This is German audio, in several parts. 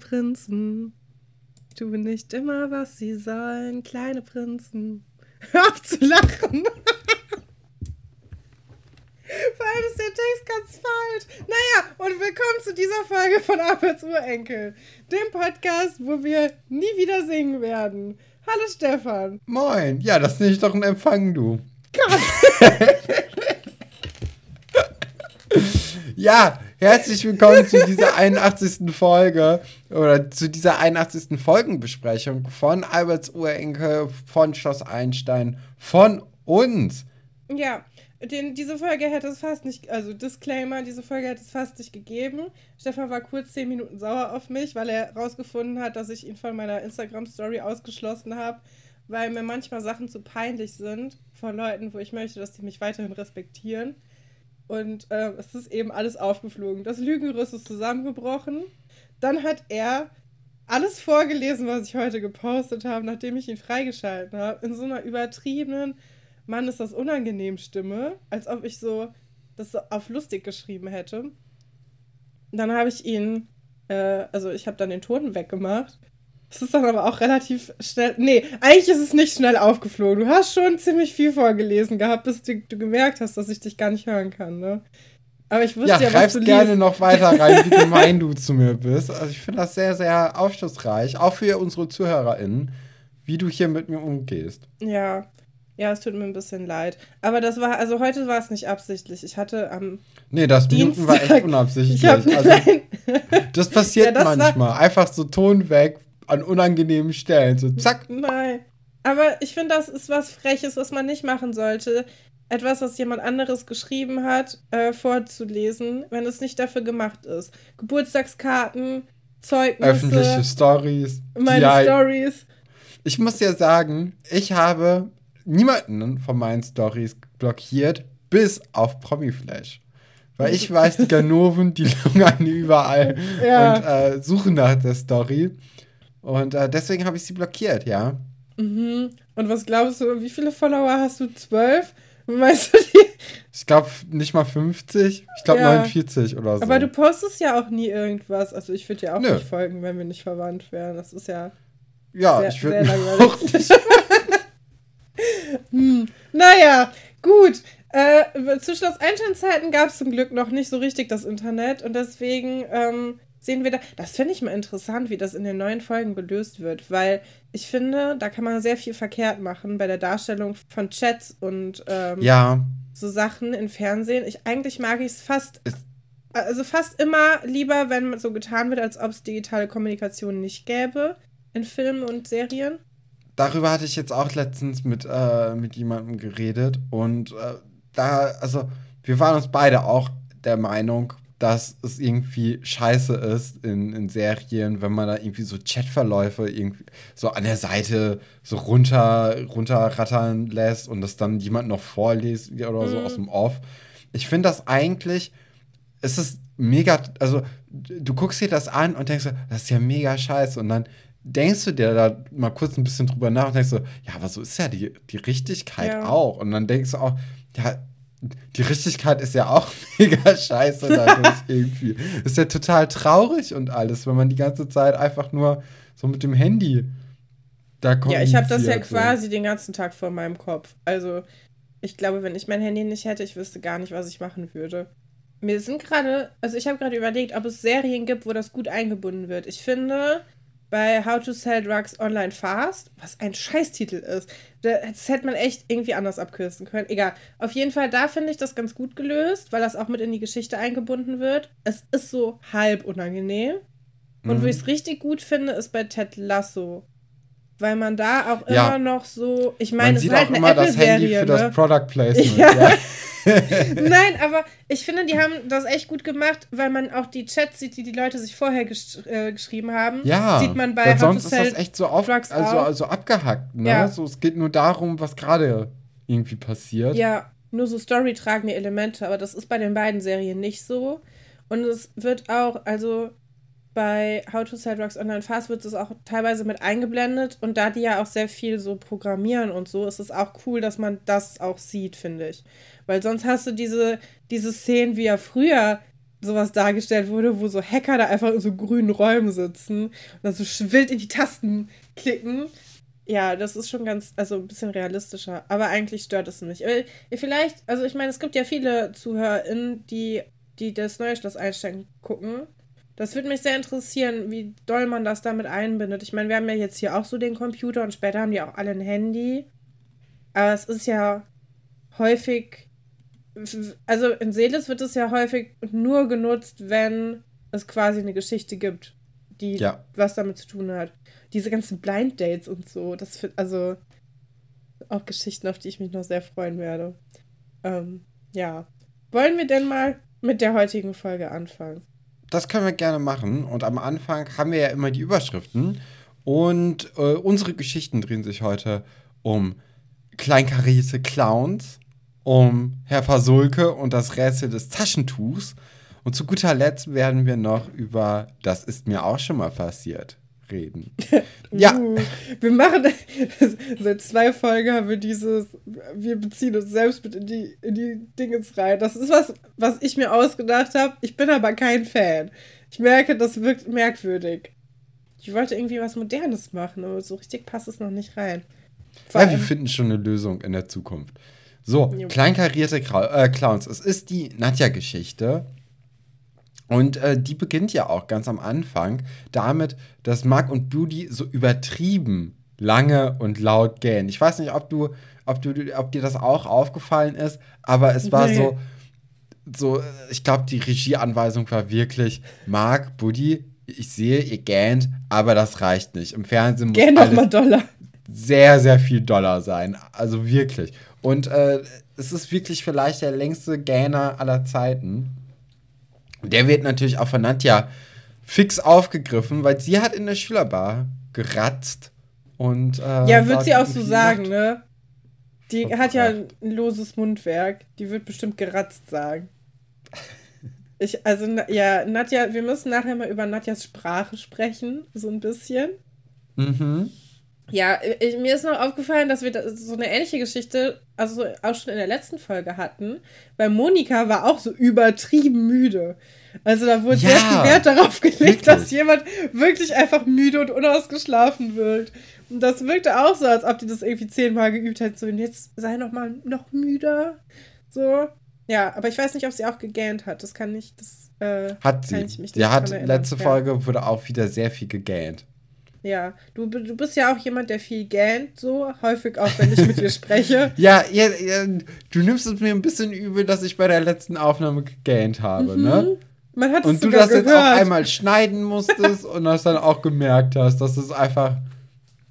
Prinzen tun nicht immer, was sie sollen. Kleine Prinzen. Hör auf zu lachen. Vor allem ist der Text ganz falsch. Naja, und willkommen zu dieser Folge von Arbeits Urenkel, dem Podcast, wo wir nie wieder singen werden. Hallo Stefan. Moin. Ja, das nenne ich doch ein Empfang, du. Gott. ja, herzlich willkommen zu dieser 81. Folge oder zu dieser 81. Folgenbesprechung von Alberts Urenkel, von Schloss Einstein, von uns. Ja, den, diese Folge hätte es fast nicht, also Disclaimer, diese Folge hätte es fast nicht gegeben. Stefan war kurz zehn Minuten sauer auf mich, weil er rausgefunden hat, dass ich ihn von meiner Instagram-Story ausgeschlossen habe, weil mir manchmal Sachen zu peinlich sind von Leuten, wo ich möchte, dass die mich weiterhin respektieren. Und äh, es ist eben alles aufgeflogen. Das Lügenriss ist zusammengebrochen. Dann hat er alles vorgelesen, was ich heute gepostet habe, nachdem ich ihn freigeschalten habe, in so einer übertriebenen, Mann, ist das unangenehm Stimme, als ob ich so das so auf lustig geschrieben hätte. Dann habe ich ihn, äh, also ich habe dann den Ton weggemacht es ist dann aber auch relativ schnell. Nee, eigentlich ist es nicht schnell aufgeflogen. Du hast schon ziemlich viel vorgelesen gehabt, bis du, du gemerkt hast, dass ich dich gar nicht hören kann, ne? Aber ich wusste ja, ja was du gerne liest. noch weiter rein, wie gemein du zu mir bist. Also ich finde das sehr, sehr aufschlussreich, auch für unsere ZuhörerInnen, wie du hier mit mir umgehst. Ja, ja, es tut mir ein bisschen leid. Aber das war, also heute war es nicht absichtlich. Ich hatte am. Nee, das Dienstag, war echt unabsichtlich. Hab, also, das passiert ja, das manchmal. Einfach so Ton weg, an unangenehmen Stellen. So zack. Nein. Aber ich finde, das ist was Freches, was man nicht machen sollte. Etwas, was jemand anderes geschrieben hat, äh, vorzulesen, wenn es nicht dafür gemacht ist. Geburtstagskarten, Zeugnisse. Öffentliche Stories. Meine ja, Stories. Ich muss ja sagen, ich habe niemanden von meinen Stories blockiert, bis auf Promiflash. Weil ich weiß, die Ganoven, die lungern überall ja. und äh, suchen nach der Story. Und äh, deswegen habe ich sie blockiert, ja. Mhm. Und was glaubst du, wie viele Follower hast du? Zwölf? Weißt du die? Ich glaube nicht mal 50. Ich glaube ja. 49 oder so. Aber du postest ja auch nie irgendwas. Also ich würde dir auch Nö. nicht folgen, wenn wir nicht verwandt wären. Das ist ja. Ja, sehr, ich würde auch nicht. hm. Naja, gut. Äh, zu Schloss Einsteinzeiten gab es zum Glück noch nicht so richtig das Internet und deswegen ähm, sehen wir da. Das finde ich mal interessant, wie das in den neuen Folgen gelöst wird, weil ich finde, da kann man sehr viel verkehrt machen bei der Darstellung von Chats und ähm, ja. so Sachen im Fernsehen. Ich, eigentlich mag ich es fast. also fast immer lieber, wenn so getan wird, als ob es digitale Kommunikation nicht gäbe in Filmen und Serien. Darüber hatte ich jetzt auch letztens mit, äh, mit jemandem geredet und äh, da, also wir waren uns beide auch der Meinung, dass es irgendwie scheiße ist in, in Serien, wenn man da irgendwie so Chatverläufe irgendwie so an der Seite so runter, runterrattern lässt und das dann jemand noch vorliest oder so mhm. aus dem Off. Ich finde das eigentlich, es ist mega, also du guckst dir das an und denkst, das ist ja mega scheiße und dann denkst du dir da mal kurz ein bisschen drüber nach und denkst so, ja, aber so ist ja die, die Richtigkeit ja. auch. Und dann denkst du auch, ja, die Richtigkeit ist ja auch mega scheiße dadurch irgendwie. Ist ja total traurig und alles, wenn man die ganze Zeit einfach nur so mit dem Handy da kommt. Ja, ich habe das ja quasi den ganzen Tag vor meinem Kopf. Also, ich glaube, wenn ich mein Handy nicht hätte, ich wüsste gar nicht, was ich machen würde. Mir sind gerade, also ich habe gerade überlegt, ob es Serien gibt, wo das gut eingebunden wird. Ich finde, bei How to Sell Drugs Online Fast, was ein Scheißtitel ist. Das hätte man echt irgendwie anders abkürzen können. Egal. Auf jeden Fall, da finde ich das ganz gut gelöst, weil das auch mit in die Geschichte eingebunden wird. Es ist so halb unangenehm. Und mhm. wo ich es richtig gut finde, ist bei Ted Lasso. Weil man da auch ja. immer noch so. Ich meine, es ist halt eine Apple-Serie. für ne? das Product Placement. Ja. ja. Nein, aber ich finde, die haben das echt gut gemacht, weil man auch die Chats sieht, die die Leute sich vorher gesch äh, geschrieben haben. Ja, sieht man bei sonst ist das echt so, auf, also, also abgehackt. Ne? Ja. So, es geht nur darum, was gerade irgendwie passiert. Ja, nur so storytragende Elemente, aber das ist bei den beiden Serien nicht so. Und es wird auch, also bei How to Sell Drugs Online Fast wird es auch teilweise mit eingeblendet und da die ja auch sehr viel so programmieren und so, ist es auch cool, dass man das auch sieht, finde ich. Weil sonst hast du diese, diese Szenen, wie er früher sowas dargestellt wurde, wo so Hacker da einfach in so grünen Räumen sitzen und dann so wild in die Tasten klicken. Ja, das ist schon ganz, also ein bisschen realistischer. Aber eigentlich stört es mich. Äh, vielleicht, also ich meine, es gibt ja viele ZuhörerInnen, die, die das neue Schloss Einstein gucken. Das würde mich sehr interessieren, wie doll man das damit einbindet. Ich meine, wir haben ja jetzt hier auch so den Computer und später haben die auch alle ein Handy. Aber es ist ja häufig, also in Seeles wird es ja häufig nur genutzt, wenn es quasi eine Geschichte gibt, die ja. was damit zu tun hat. Diese ganzen Blind Dates und so, das für, also auch Geschichten, auf die ich mich noch sehr freuen werde. Ähm, ja. Wollen wir denn mal mit der heutigen Folge anfangen? Das können wir gerne machen. Und am Anfang haben wir ja immer die Überschriften. Und äh, unsere Geschichten drehen sich heute um kleinkarierte Clowns, um Herr Fasulke und das Rätsel des Taschentuchs. Und zu guter Letzt werden wir noch über Das ist mir auch schon mal passiert reden. ja. Uh, wir machen seit zwei Folgen haben wir dieses, wir beziehen uns selbst mit in die, in die Dinges rein. Das ist was, was ich mir ausgedacht habe. Ich bin aber kein Fan. Ich merke, das wirkt merkwürdig. Ich wollte irgendwie was Modernes machen, aber so richtig passt es noch nicht rein. Vor ja, wir finden schon eine Lösung in der Zukunft. So, jo. kleinkarierte äh, Clowns. Es ist die Nadja-Geschichte. Und äh, die beginnt ja auch ganz am Anfang damit, dass Mark und Judy so übertrieben lange und laut gähnen. Ich weiß nicht, ob du, ob du, ob dir das auch aufgefallen ist, aber es war nee. so, so, ich glaube, die Regieanweisung war wirklich, Mark, Buddy, ich sehe, ihr gähnt, aber das reicht nicht. Im Fernsehen muss Gähn alles mal Dollar. Sehr, sehr viel Dollar sein. Also wirklich. Und äh, es ist wirklich vielleicht der längste Gähner aller Zeiten. Der wird natürlich auch von Nadja fix aufgegriffen, weil sie hat in der Schülerbar geratzt und äh, Ja, wird sie auch so sagen, Nacht. ne? Die oh, hat ja ein loses Mundwerk. Die wird bestimmt geratzt sagen. Ich, also, ja, Nadja, wir müssen nachher mal über Nadjas Sprache sprechen, so ein bisschen. Mhm. Ja, ich, mir ist noch aufgefallen, dass wir so eine ähnliche Geschichte, also auch schon in der letzten Folge hatten, weil Monika war auch so übertrieben müde. Also da wurde ja, sehr viel Wert darauf gelegt, wirklich? dass jemand wirklich einfach müde und unausgeschlafen wirkt. Und das wirkte auch so, als ob die das irgendwie zehnmal geübt hätte. So, und jetzt sei noch mal noch müder. So. Ja, aber ich weiß nicht, ob sie auch gegähnt hat. Das kann nicht, das äh, hat sie. sie hat letzte Folge wurde auch wieder sehr viel gegähnt. Ja, du, du bist ja auch jemand, der viel gähnt, so häufig auch, wenn ich mit dir spreche. ja, ja, ja, du nimmst es mir ein bisschen übel, dass ich bei der letzten Aufnahme gegähnt habe, mhm. ne? Man hat Und du das gehört. jetzt auch einmal schneiden musstest und das dann auch gemerkt hast, dass es einfach,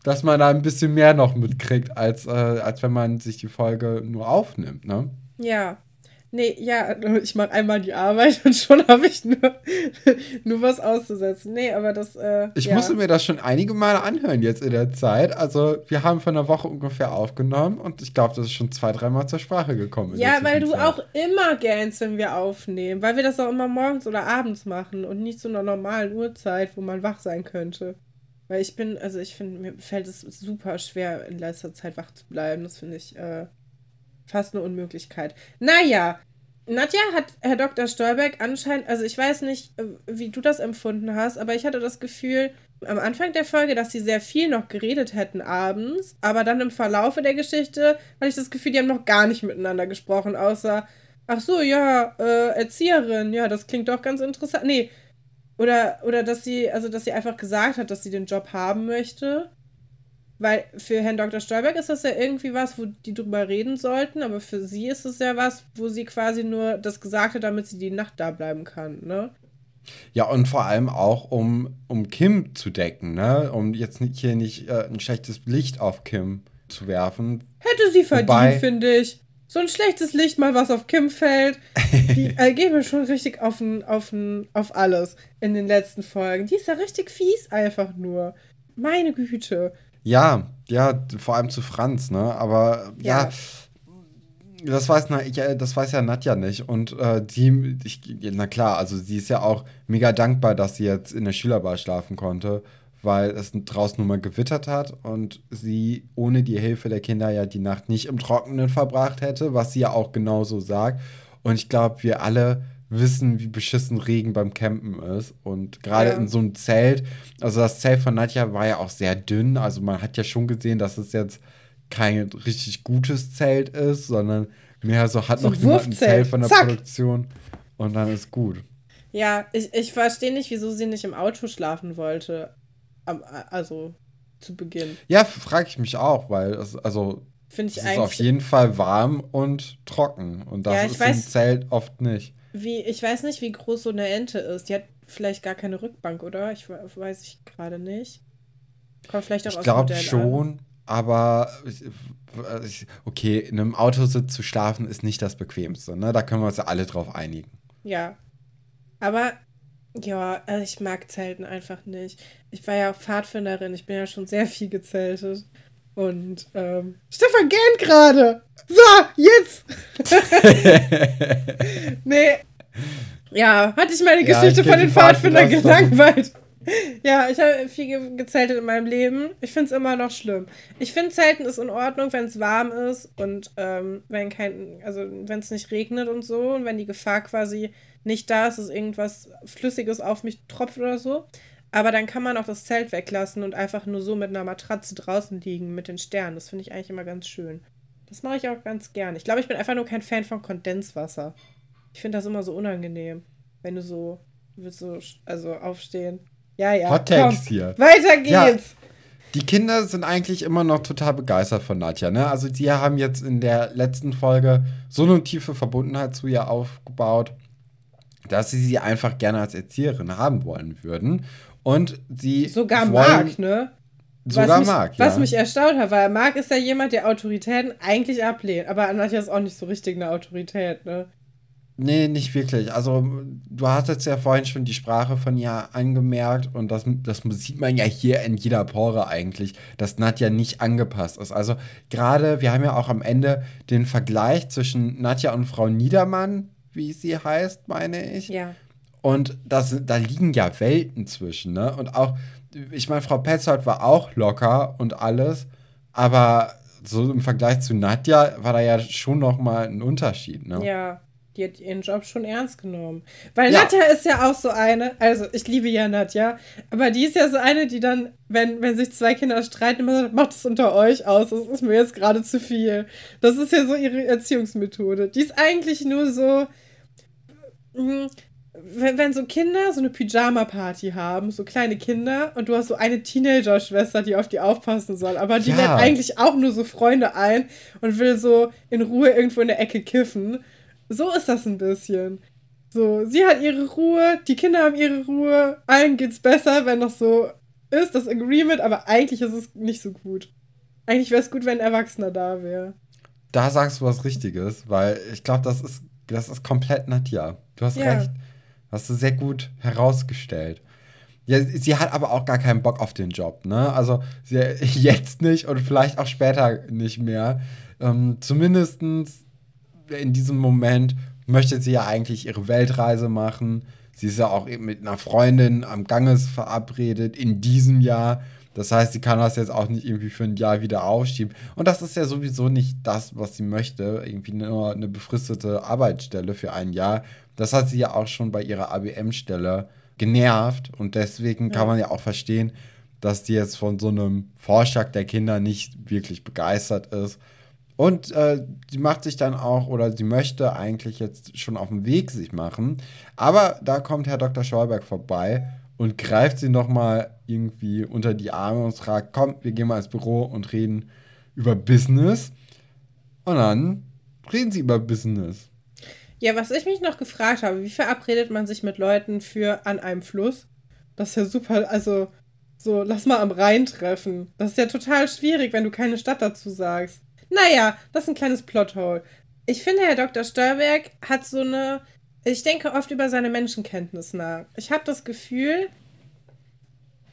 dass man da ein bisschen mehr noch mitkriegt, als, äh, als wenn man sich die Folge nur aufnimmt, ne? Ja, Nee, ja, ich mache einmal die Arbeit und schon habe ich nur, nur was auszusetzen. Nee, aber das. Äh, ich ja. musste mir das schon einige Male anhören jetzt in der Zeit. Also, wir haben vor einer Woche ungefähr aufgenommen und ich glaube, das ist schon zwei, dreimal zur Sprache gekommen. Ja, weil du auch immer gähnst, wenn wir aufnehmen. Weil wir das auch immer morgens oder abends machen und nicht zu einer normalen Uhrzeit, wo man wach sein könnte. Weil ich bin, also ich finde, mir fällt es super schwer, in letzter Zeit wach zu bleiben. Das finde ich. Äh, fast eine Unmöglichkeit. Naja, Nadja hat Herr Dr. Stolberg anscheinend, also ich weiß nicht, äh, wie du das empfunden hast, aber ich hatte das Gefühl am Anfang der Folge, dass sie sehr viel noch geredet hätten abends, aber dann im Verlaufe der Geschichte hatte ich das Gefühl, die haben noch gar nicht miteinander gesprochen, außer, ach so, ja, äh, Erzieherin, ja, das klingt doch ganz interessant. Nee, oder, oder dass sie, also dass sie einfach gesagt hat, dass sie den Job haben möchte. Weil für Herrn Dr. Stolberg ist das ja irgendwie was, wo die drüber reden sollten, aber für sie ist es ja was, wo sie quasi nur das gesagt hat, damit sie die Nacht da bleiben kann, ne? Ja, und vor allem auch, um, um Kim zu decken, ne? Um jetzt nicht, hier nicht äh, ein schlechtes Licht auf Kim zu werfen. Hätte sie verdient, finde ich. So ein schlechtes Licht, mal was auf Kim fällt. Die äh, gehen mir schon richtig auf, n, auf, n, auf alles in den letzten Folgen. Die ist ja richtig fies einfach nur. Meine Güte. Ja, ja, vor allem zu Franz, ne? Aber ja, ja das weiß, na, ja, das weiß ja Nadja nicht. Und äh, die, ich, na klar, also sie ist ja auch mega dankbar, dass sie jetzt in der Schülerbar schlafen konnte, weil es draußen nun mal gewittert hat und sie ohne die Hilfe der Kinder ja die Nacht nicht im Trockenen verbracht hätte, was sie ja auch genauso sagt. Und ich glaube, wir alle wissen, wie beschissen Regen beim Campen ist. Und gerade Ja. in so einem Zelt, also das Zelt von Nadja war ja auch sehr dünn. Also man hat ja schon gesehen, dass es jetzt kein richtig gutes Zelt ist, sondern mehr so hat So noch jemand ein. Zelt von der Zack. Produktion und dann ist gut. Ja, ich, ich verstehe nicht, wieso sie nicht im Auto schlafen wollte. Also zu Beginn. Ja, frage ich mich auch, weil es, also Finde es ich ist auf jeden Fall warm und trocken. Und das Ja, ich ist im weiß- Zelt oft nicht. Wie, ich weiß nicht, wie groß so eine Ente ist. Die hat vielleicht gar keine Rückbank, oder? Ich we- weiß ich gerade nicht. Kommt vielleicht auch Ich aus dem glaube Modell an. schon, aber ich, ich, okay, in einem Autositz zu schlafen ist nicht das Bequemste. Ne? Da können wir uns ja alle drauf einigen. Ja. Aber ja, also ich mag Zelten einfach nicht. Ich war ja auch Pfadfinderin, ich bin ja schon sehr viel gezeltet. Und ähm, Stefan gähnt gerade. So, jetzt. nee. Ja, hatte ich meine Ja, Geschichte ich von den Pfadfindern gelangweilt. Ja, ich habe viel ge gezeltet in meinem Leben. Ich finde es immer noch schlimm. Ich finde, Zelten ist in Ordnung, wenn es warm ist und ähm, wenn kein, also wenn es nicht regnet und so und wenn die Gefahr quasi nicht da ist, dass irgendwas Flüssiges auf mich tropft oder so. Aber dann kann man auch das Zelt weglassen und einfach nur so mit einer Matratze draußen liegen mit den Sternen. Das finde ich eigentlich immer ganz schön. Das mache ich auch ganz gern. Ich glaube, ich bin einfach nur kein Fan von Kondenswasser. Ich finde das immer so unangenehm, wenn du so, du willst so, also aufstehen. Ja, ja. Hot Takes hier. Weiter geht's. Ja. Die Kinder sind eigentlich immer noch total begeistert von Nadja. Ne? Also die haben jetzt in der letzten Folge so eine tiefe Verbundenheit zu ihr aufgebaut, dass sie sie einfach gerne als Erzieherin haben wollen würden. Und sie Sogar Marc, ne? Sogar was mich, Marc, Was ja. mich erstaunt hat, weil Marc ist ja jemand, der Autoritäten eigentlich ablehnt. Aber Nadja ist auch nicht so richtig eine Autorität, ne? Nee, nicht wirklich. Also, du hattest ja vorhin schon die Sprache von ihr angemerkt und das, das sieht man ja hier in jeder Pore eigentlich, dass Nadja nicht angepasst ist. Also, gerade, wir haben ja auch am Ende den Vergleich zwischen Nadja und Frau Niedermann, wie sie heißt, meine ich. Ja. Und das, da liegen ja Welten zwischen, ne? Und auch, ich meine, Frau Petzold war auch locker und alles, aber so im Vergleich zu Nadja war da ja schon noch mal ein Unterschied, ne? Ja, die hat ihren Job schon ernst genommen. Weil Ja. Nadja ist ja auch so eine, also ich liebe ja Nadja, aber die ist ja so eine, die dann, wenn, wenn sich zwei Kinder streiten, immer sagt, macht es unter euch aus, das ist mir jetzt gerade zu viel. Das ist ja so ihre Erziehungsmethode. Die ist eigentlich nur so, mh, wenn, wenn so Kinder so eine Pyjama-Party haben, so kleine Kinder, und du hast so eine Teenager-Schwester, die auf die aufpassen soll, aber die Ja. lädt eigentlich auch nur so Freunde ein und will so in Ruhe irgendwo in der Ecke kiffen. So ist das ein bisschen. So, sie hat ihre Ruhe, die Kinder haben ihre Ruhe, allen geht's besser, wenn das so ist, das Agreement, aber eigentlich ist es nicht so gut. Eigentlich wäre es gut, wenn ein Erwachsener da wäre. Da sagst du was Richtiges, weil ich glaube, das ist, das ist komplett Nadja. Du hast Ja. recht. Hast du sehr gut herausgestellt. Ja, sie hat aber auch gar keinen Bock auf den Job, ne? Also sie, jetzt nicht und vielleicht auch später nicht mehr. Ähm, Zumindest in diesem Moment möchte sie ja eigentlich ihre Weltreise machen. Sie ist ja auch mit einer Freundin am Ganges verabredet in diesem Jahr. Das heißt, sie kann das jetzt auch nicht irgendwie für ein Jahr wieder aufschieben. Und das ist ja sowieso nicht das, was sie möchte. Irgendwie nur eine befristete Arbeitsstelle für ein Jahr. Das hat sie ja auch schon bei ihrer ABM-Stelle genervt. Und deswegen kann man ja auch verstehen, dass die jetzt von so einem Vorschlag der Kinder nicht wirklich begeistert ist. Und äh, sie macht sich dann auch, oder sie möchte eigentlich jetzt schon auf den Weg sich machen. Aber da kommt Herr Dr. Schauberg vorbei und greift sie nochmal irgendwie unter die Arme und fragt, komm, wir gehen mal ins Büro und reden über Business. Und dann reden sie über Business. Ja, was ich mich noch gefragt habe, wie verabredet man sich mit Leuten für an einem Fluss? Das ist ja super, also so, lass mal am Rhein treffen. Das ist ja total schwierig, wenn du keine Stadt dazu sagst. Naja, das ist ein kleines Plothole. Ich finde, Herr Dr. Störberg hat so eine, ich denke oft über seine Menschenkenntnis nach. Ich habe das Gefühl,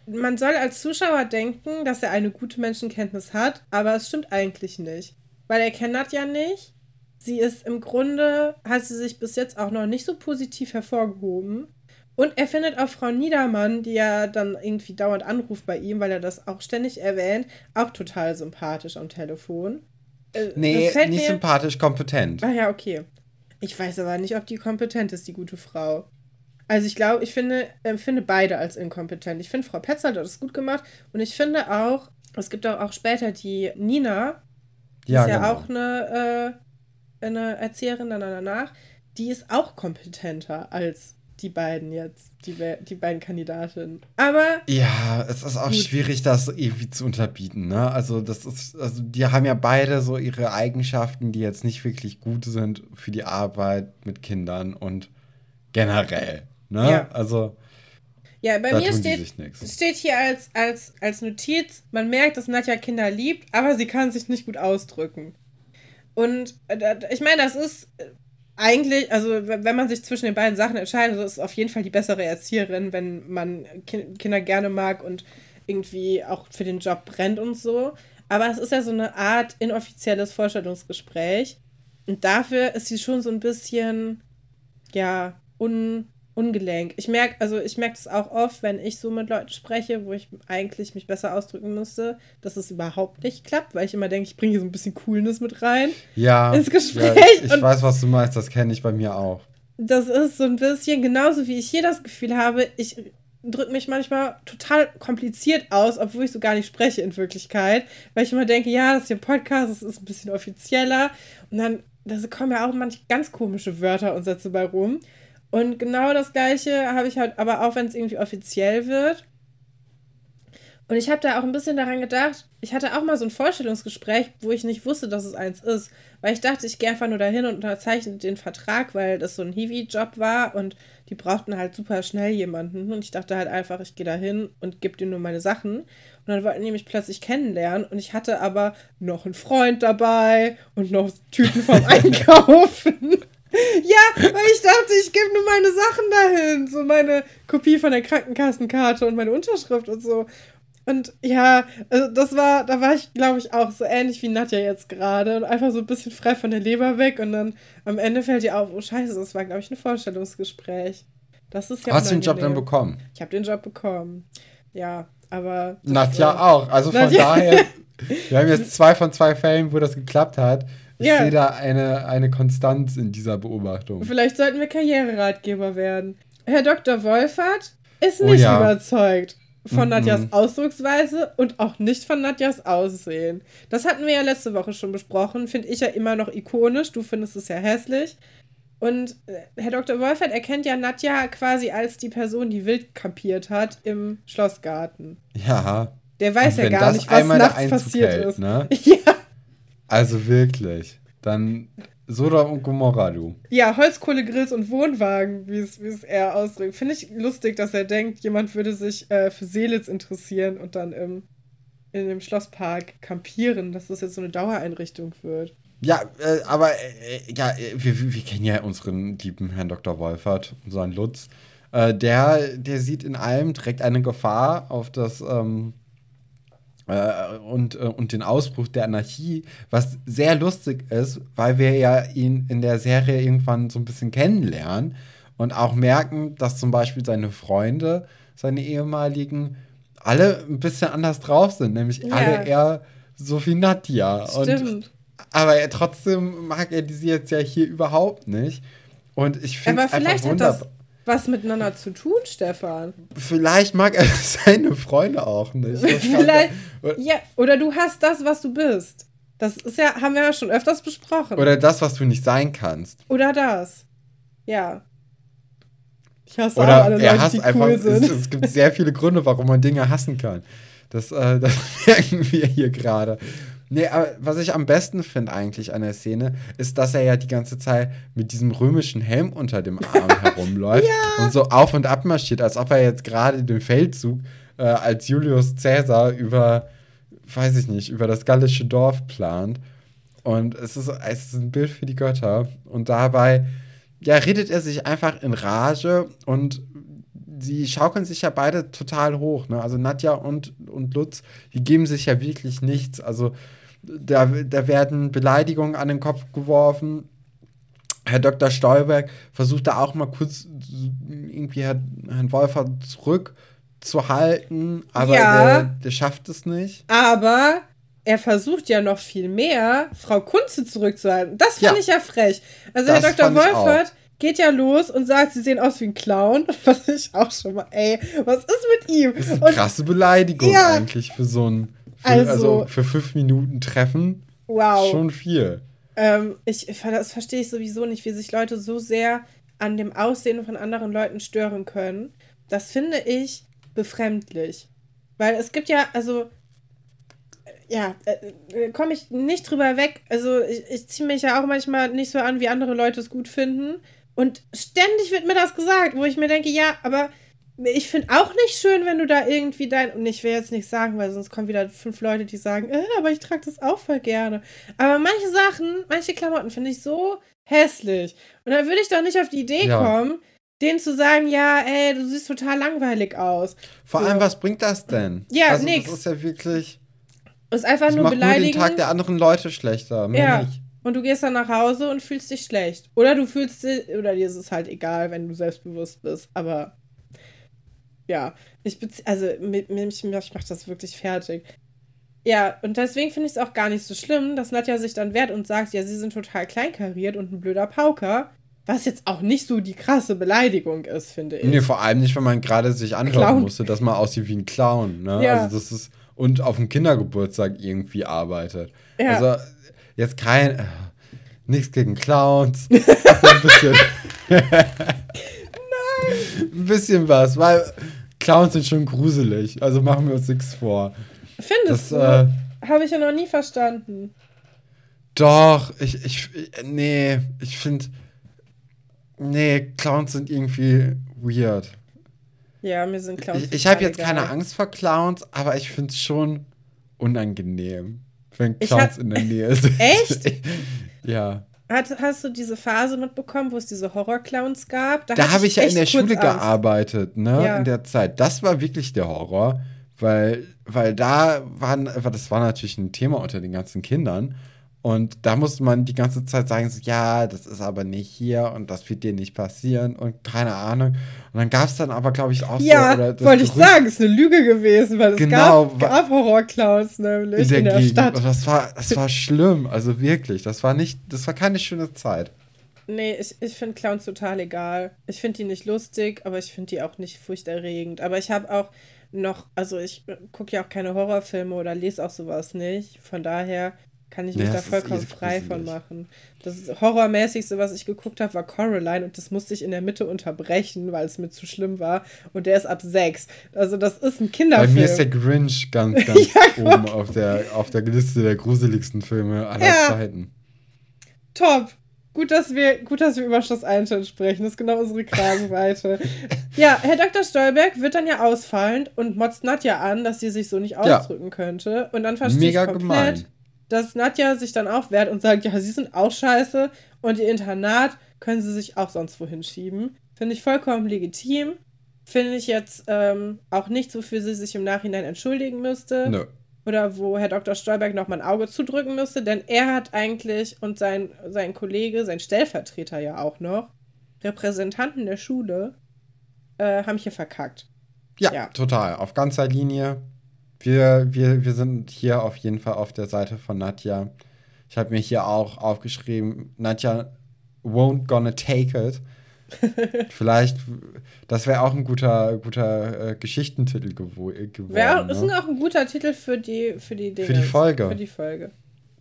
man soll als Zuschauer denken, dass er eine gute Menschenkenntnis hat, aber es stimmt eigentlich nicht. Weil er kennt ja nicht. Sie ist im Grunde, hat sie sich bis jetzt auch noch nicht so positiv hervorgehoben. Und er findet auch Frau Niedermann, die ja dann irgendwie dauernd anruft bei ihm, weil er das auch ständig erwähnt, auch total sympathisch am Telefon. Äh, Nee, nicht mir- sympathisch, kompetent. Ah ja, okay. Ich weiß aber nicht, ob die kompetent ist, die gute Frau. Also ich glaube, ich finde, äh, finde beide als inkompetent. Ich finde, Frau Petzold hat das gut gemacht. Und ich finde auch, es gibt auch, auch später die Nina, die ja, ist ja genau. auch eine, äh, eine Erzieherin danach, die ist auch kompetenter als die beiden jetzt, die, die beiden Kandidatinnen. Aber. Ja, es ist auch gut. schwierig, das irgendwie zu unterbieten, ne? Also, das ist, also die haben ja beide so ihre Eigenschaften, die jetzt nicht wirklich gut sind für die Arbeit mit Kindern und generell. Ne? Ja. Also. Ja, bei mir steht, steht hier als, als, als Notiz, man merkt, dass Nadja Kinder liebt, aber sie kann sich nicht gut ausdrücken. Und äh, ich meine, das ist eigentlich, also wenn man sich zwischen den beiden Sachen entscheidet, ist es auf jeden Fall die bessere Erzieherin, wenn man Kinder gerne mag und irgendwie auch für den Job brennt und so. Aber es ist ja so eine Art inoffizielles Vorstellungsgespräch. Und dafür ist sie schon so ein bisschen, ja, un, ungelenk. Ich merke, also ich merke das auch oft, wenn ich so mit Leuten spreche, wo ich eigentlich mich besser ausdrücken müsste, dass es überhaupt nicht klappt, weil ich immer denke, ich bringe hier so ein bisschen Coolness mit rein ja, ins Gespräch. Ja, ich, ich weiß, was du meinst, das kenne ich bei mir auch. Das ist so ein bisschen genauso, wie ich hier das Gefühl habe, ich drücke mich manchmal total kompliziert aus, obwohl ich so gar nicht spreche in Wirklichkeit, weil ich immer denke, ja, das ist hier ein Podcast, das ist ein bisschen offizieller und dann da kommen ja auch manche ganz komische Wörter und Sätze bei rum. Und genau das gleiche habe ich halt, aber auch wenn es irgendwie offiziell wird. Und ich habe da auch ein bisschen daran gedacht, ich hatte auch mal so ein Vorstellungsgespräch, wo ich nicht wusste, dass es eins ist. Weil ich dachte, ich gehe einfach nur dahin und unterzeichne den Vertrag, weil das so ein Hiwi-Job war und die brauchten halt super schnell jemanden. Und ich dachte halt einfach, ich gehe dahin und gebe denen nur meine Sachen. Und dann wollten die mich plötzlich kennenlernen. Und ich hatte aber noch einen Freund dabei und noch Tüten vom Einkaufen. Ja, weil ich dachte, ich gebe nur meine Sachen dahin. So meine Kopie von der Krankenkassenkarte und meine Unterschrift und so. Und ja, also das war, da war ich, glaube ich, auch so ähnlich wie Nadja jetzt gerade und einfach so ein bisschen frei von der Leber weg und dann am Ende fällt ihr auf, oh scheiße, das war, glaube ich, ein Vorstellungsgespräch. Das ist ja Hast du den Job dann bekommen? Ich habe den Job bekommen. Ja, aber. Nadja war, auch. Also von Nadja. daher, wir haben jetzt zwei von zwei Fällen, wo das geklappt hat. Ich ja. sehe da eine, eine Konstanz in dieser Beobachtung. Vielleicht sollten wir Karriereratgeber werden. Herr Dr. Wolfert ist oh nicht oh ja. überzeugt von mm -mm. Nadjas Ausdrucksweise und auch nicht von Nadjas Aussehen. Das hatten wir ja letzte Woche schon besprochen. Finde ich ja immer noch ikonisch. Du findest es ja hässlich. Und äh, Herr Dr. Wolfert erkennt ja Nadja quasi als die Person, die wild kampiert hat im Schlossgarten. Ja. Der weiß ja gar nicht, was nachts passiert hält, ist. Ne? Ja. Also wirklich. Dann Sodom und Gomorra, du. Ja, Holzkohlegrills und Wohnwagen, wie es er ausdrückt. Finde ich lustig, dass er denkt, jemand würde sich äh, für Seelitz interessieren und dann im, in dem Schlosspark kampieren, dass das jetzt so eine Dauereinrichtung wird. Ja, äh, aber äh, ja, wir, wir kennen ja unseren lieben Herrn Dr. Wolfert, unseren Lutz. Äh, der, der sieht in allem direkt eine Gefahr auf das ähm, äh, und, äh, und den Ausbruch der Anarchie, was sehr lustig ist, weil wir ja ihn in der Serie irgendwann so ein bisschen kennenlernen und auch merken, dass zum Beispiel seine Freunde, seine ehemaligen, alle ein bisschen anders drauf sind, nämlich ja. alle eher so wie Nadja. Stimmt. Und, aber er, trotzdem mag er diese jetzt ja hier überhaupt nicht. Und ich finde es einfach wunderbar was miteinander zu tun, Stefan. Vielleicht mag er seine Freunde auch nicht. Vielleicht, ja, oder du hast das, was du bist. Das ist ja, haben wir ja schon öfters besprochen. Oder das, was du nicht sein kannst. Oder das. Ja. Ich hasse Oder alle Leute, die einfach, cool sind. Es, es, gibt sehr viele Gründe, warum man Dinge hassen kann. Das, äh, das merken wir hier gerade. Nee, aber was ich am besten finde eigentlich an der Szene, ist, dass er ja die ganze Zeit mit diesem römischen Helm unter dem Arm herumläuft ja. und so auf und ab marschiert, als ob er jetzt gerade den Feldzug äh, als Julius Caesar über, weiß ich nicht, über das gallische Dorf plant. Und es ist, es ist ein Bild für die Götter. Und dabei, ja, redet er sich einfach in Rage und sie schaukeln sich ja beide total hoch. Ne? Also Nadja und, und Lutz, die geben sich ja wirklich nichts. Also da, da werden Beleidigungen an den Kopf geworfen. Herr Dr. Stolberg versucht da auch mal kurz irgendwie Herrn Wolfer zurückzuhalten, aber ja, der, der, schafft es nicht. Aber er versucht ja noch viel mehr, Frau Kunze zurückzuhalten. Das fand Ja. ich ja frech. Also Herr Dr. Wolfert geht ja los und sagt, sie sehen aus wie ein Clown. Was ich auch schon mal, ey, was ist mit ihm? Das ist eine Und krasse Beleidigung Ja. eigentlich für so ein. Für, Also- also, für fünf Minuten Treffen. wow. Schon viel. Ähm, ich, das verstehe ich sowieso nicht, wie sich Leute so sehr an dem Aussehen von anderen Leuten stören können. Das finde ich befremdlich. Weil es gibt ja, also, äh, ja, äh, komme ich nicht drüber weg. Also, ich, ich ziehe mich ja auch manchmal nicht so an, wie andere Leute es gut finden. Und ständig wird mir das gesagt, wo ich mir denke, ja, aber ich finde auch nicht schön, wenn du da irgendwie dein. Und ich will jetzt nicht sagen, weil sonst kommen wieder fünf Leute, die sagen, äh, aber ich trage das auch voll gerne. Aber manche Sachen, manche Klamotten finde ich so hässlich. Und dann würde ich doch nicht auf die Idee Ja. kommen, denen zu sagen, ja, ey, du siehst total langweilig aus. Vor So. allem, was bringt das denn? Ja, also, nix. Das ist ja wirklich. Ist einfach Das nur macht nur den. Tag der anderen Leute schlechter. Mehr Ja. nicht. Und du gehst dann nach Hause und fühlst dich schlecht. Oder du fühlst dich, oder dir ist es halt egal, wenn du selbstbewusst bist. Aber ja, ich also mich, mich, mich macht das wirklich fertig. Ja, und deswegen finde ich es auch gar nicht so schlimm, dass Nadja sich dann wehrt und sagt, ja, sie sind total kleinkariert und ein blöder Pauker. Was jetzt auch nicht so die krasse Beleidigung ist, finde ich. Nee, vor allem nicht, wenn man gerade sich anhören musste, dass man aussieht wie ein Clown. Ne? Ja. Also das ist. Und auf dem Kindergeburtstag irgendwie arbeitet. Ja. Also jetzt kein. Äh, nichts gegen Clowns. Ein bisschen. Nein! Ein bisschen was, weil Clowns sind schon gruselig. Also machen wir uns nichts vor. Findest Das, du? äh, Habe ich ja noch nie verstanden. Doch, ich, ich, nee, ich finde, nee, Clowns sind irgendwie weird. Ja, mir sind Clowns. Ich, ich habe jetzt keine egal. Angst vor Clowns, aber ich finde es schon unangenehm, wenn Clowns hab- in der Nähe sind. Echt? ja. Hat, hast du diese Phase mitbekommen, wo es diese Horror-Clowns gab? Da hatte habe ich ja in der Schule Angst. gearbeitet, ne, Ja. in der Zeit. Das war wirklich der Horror, weil, weil da waren, das war natürlich ein Thema unter den ganzen Kindern. Und da musste man die ganze Zeit sagen, so, ja, das ist aber nicht hier und das wird dir nicht passieren und keine Ahnung. Und dann gab es dann aber, glaube ich, auch Ja, so. Das wollte ich Gerücht sagen, ist eine Lüge gewesen, weil es Genau, gab, wa- gab Horror-Clowns nämlich in der, in der. Stadt. Und das war, das war schlimm, also wirklich. Das war nicht, das war keine schöne Zeit. Nee, ich, ich finde Clowns total egal. Ich finde die nicht lustig, aber ich finde die auch nicht furchterregend. Aber ich habe auch noch, also ich gucke ja auch keine Horrorfilme oder lese auch sowas nicht. Von daher kann ich mich Ja, da vollkommen frei von machen. Das Horrormäßigste, was ich geguckt habe, war Coraline und das musste ich in der Mitte unterbrechen, weil es mir zu schlimm war. Und der ist ab sechs. Also das ist ein Bei Kinderfilm. mir ist der Grinch ganz, ganz Ja, oben auf der, auf der Liste der gruseligsten Filme aller Ja. Zeiten. Top. Gut, dass wir, gut, dass wir über Schloss Einstein sprechen. Das ist genau unsere Kragenweite. ja, Herr Dr. Stolberg wird dann ja ausfallend und motzt Nadja an, dass sie sich so nicht ausdrücken könnte. Und dann verstehe Mega ich komplett, gemein. Dass Nadja sich dann auch wehrt und sagt, ja, sie sind auch scheiße und ihr Internat können sie sich auch sonst wohin schieben. Finde ich vollkommen legitim. Finde ich jetzt ähm, auch nichts, wofür sie sich im Nachhinein entschuldigen müsste Nö. oder wo Herr Dr. Stolberg noch mal ein Auge zudrücken müsste, denn er hat eigentlich und sein, sein Kollege, sein Stellvertreter ja auch noch, Repräsentanten der Schule, äh, haben hier verkackt. Ja, Ja. total. Auf ganzer Linie. Wir, wir, wir sind hier auf jeden Fall auf der Seite von Nadja. Ich habe mir hier auch aufgeschrieben, Nadja won't gonna take it. Vielleicht, das wäre auch ein guter, guter äh, Geschichtentitel gewo geworden. Wär, ist ne? auch ein guter Titel für die, für die Dinge. die Folge. Für die Folge.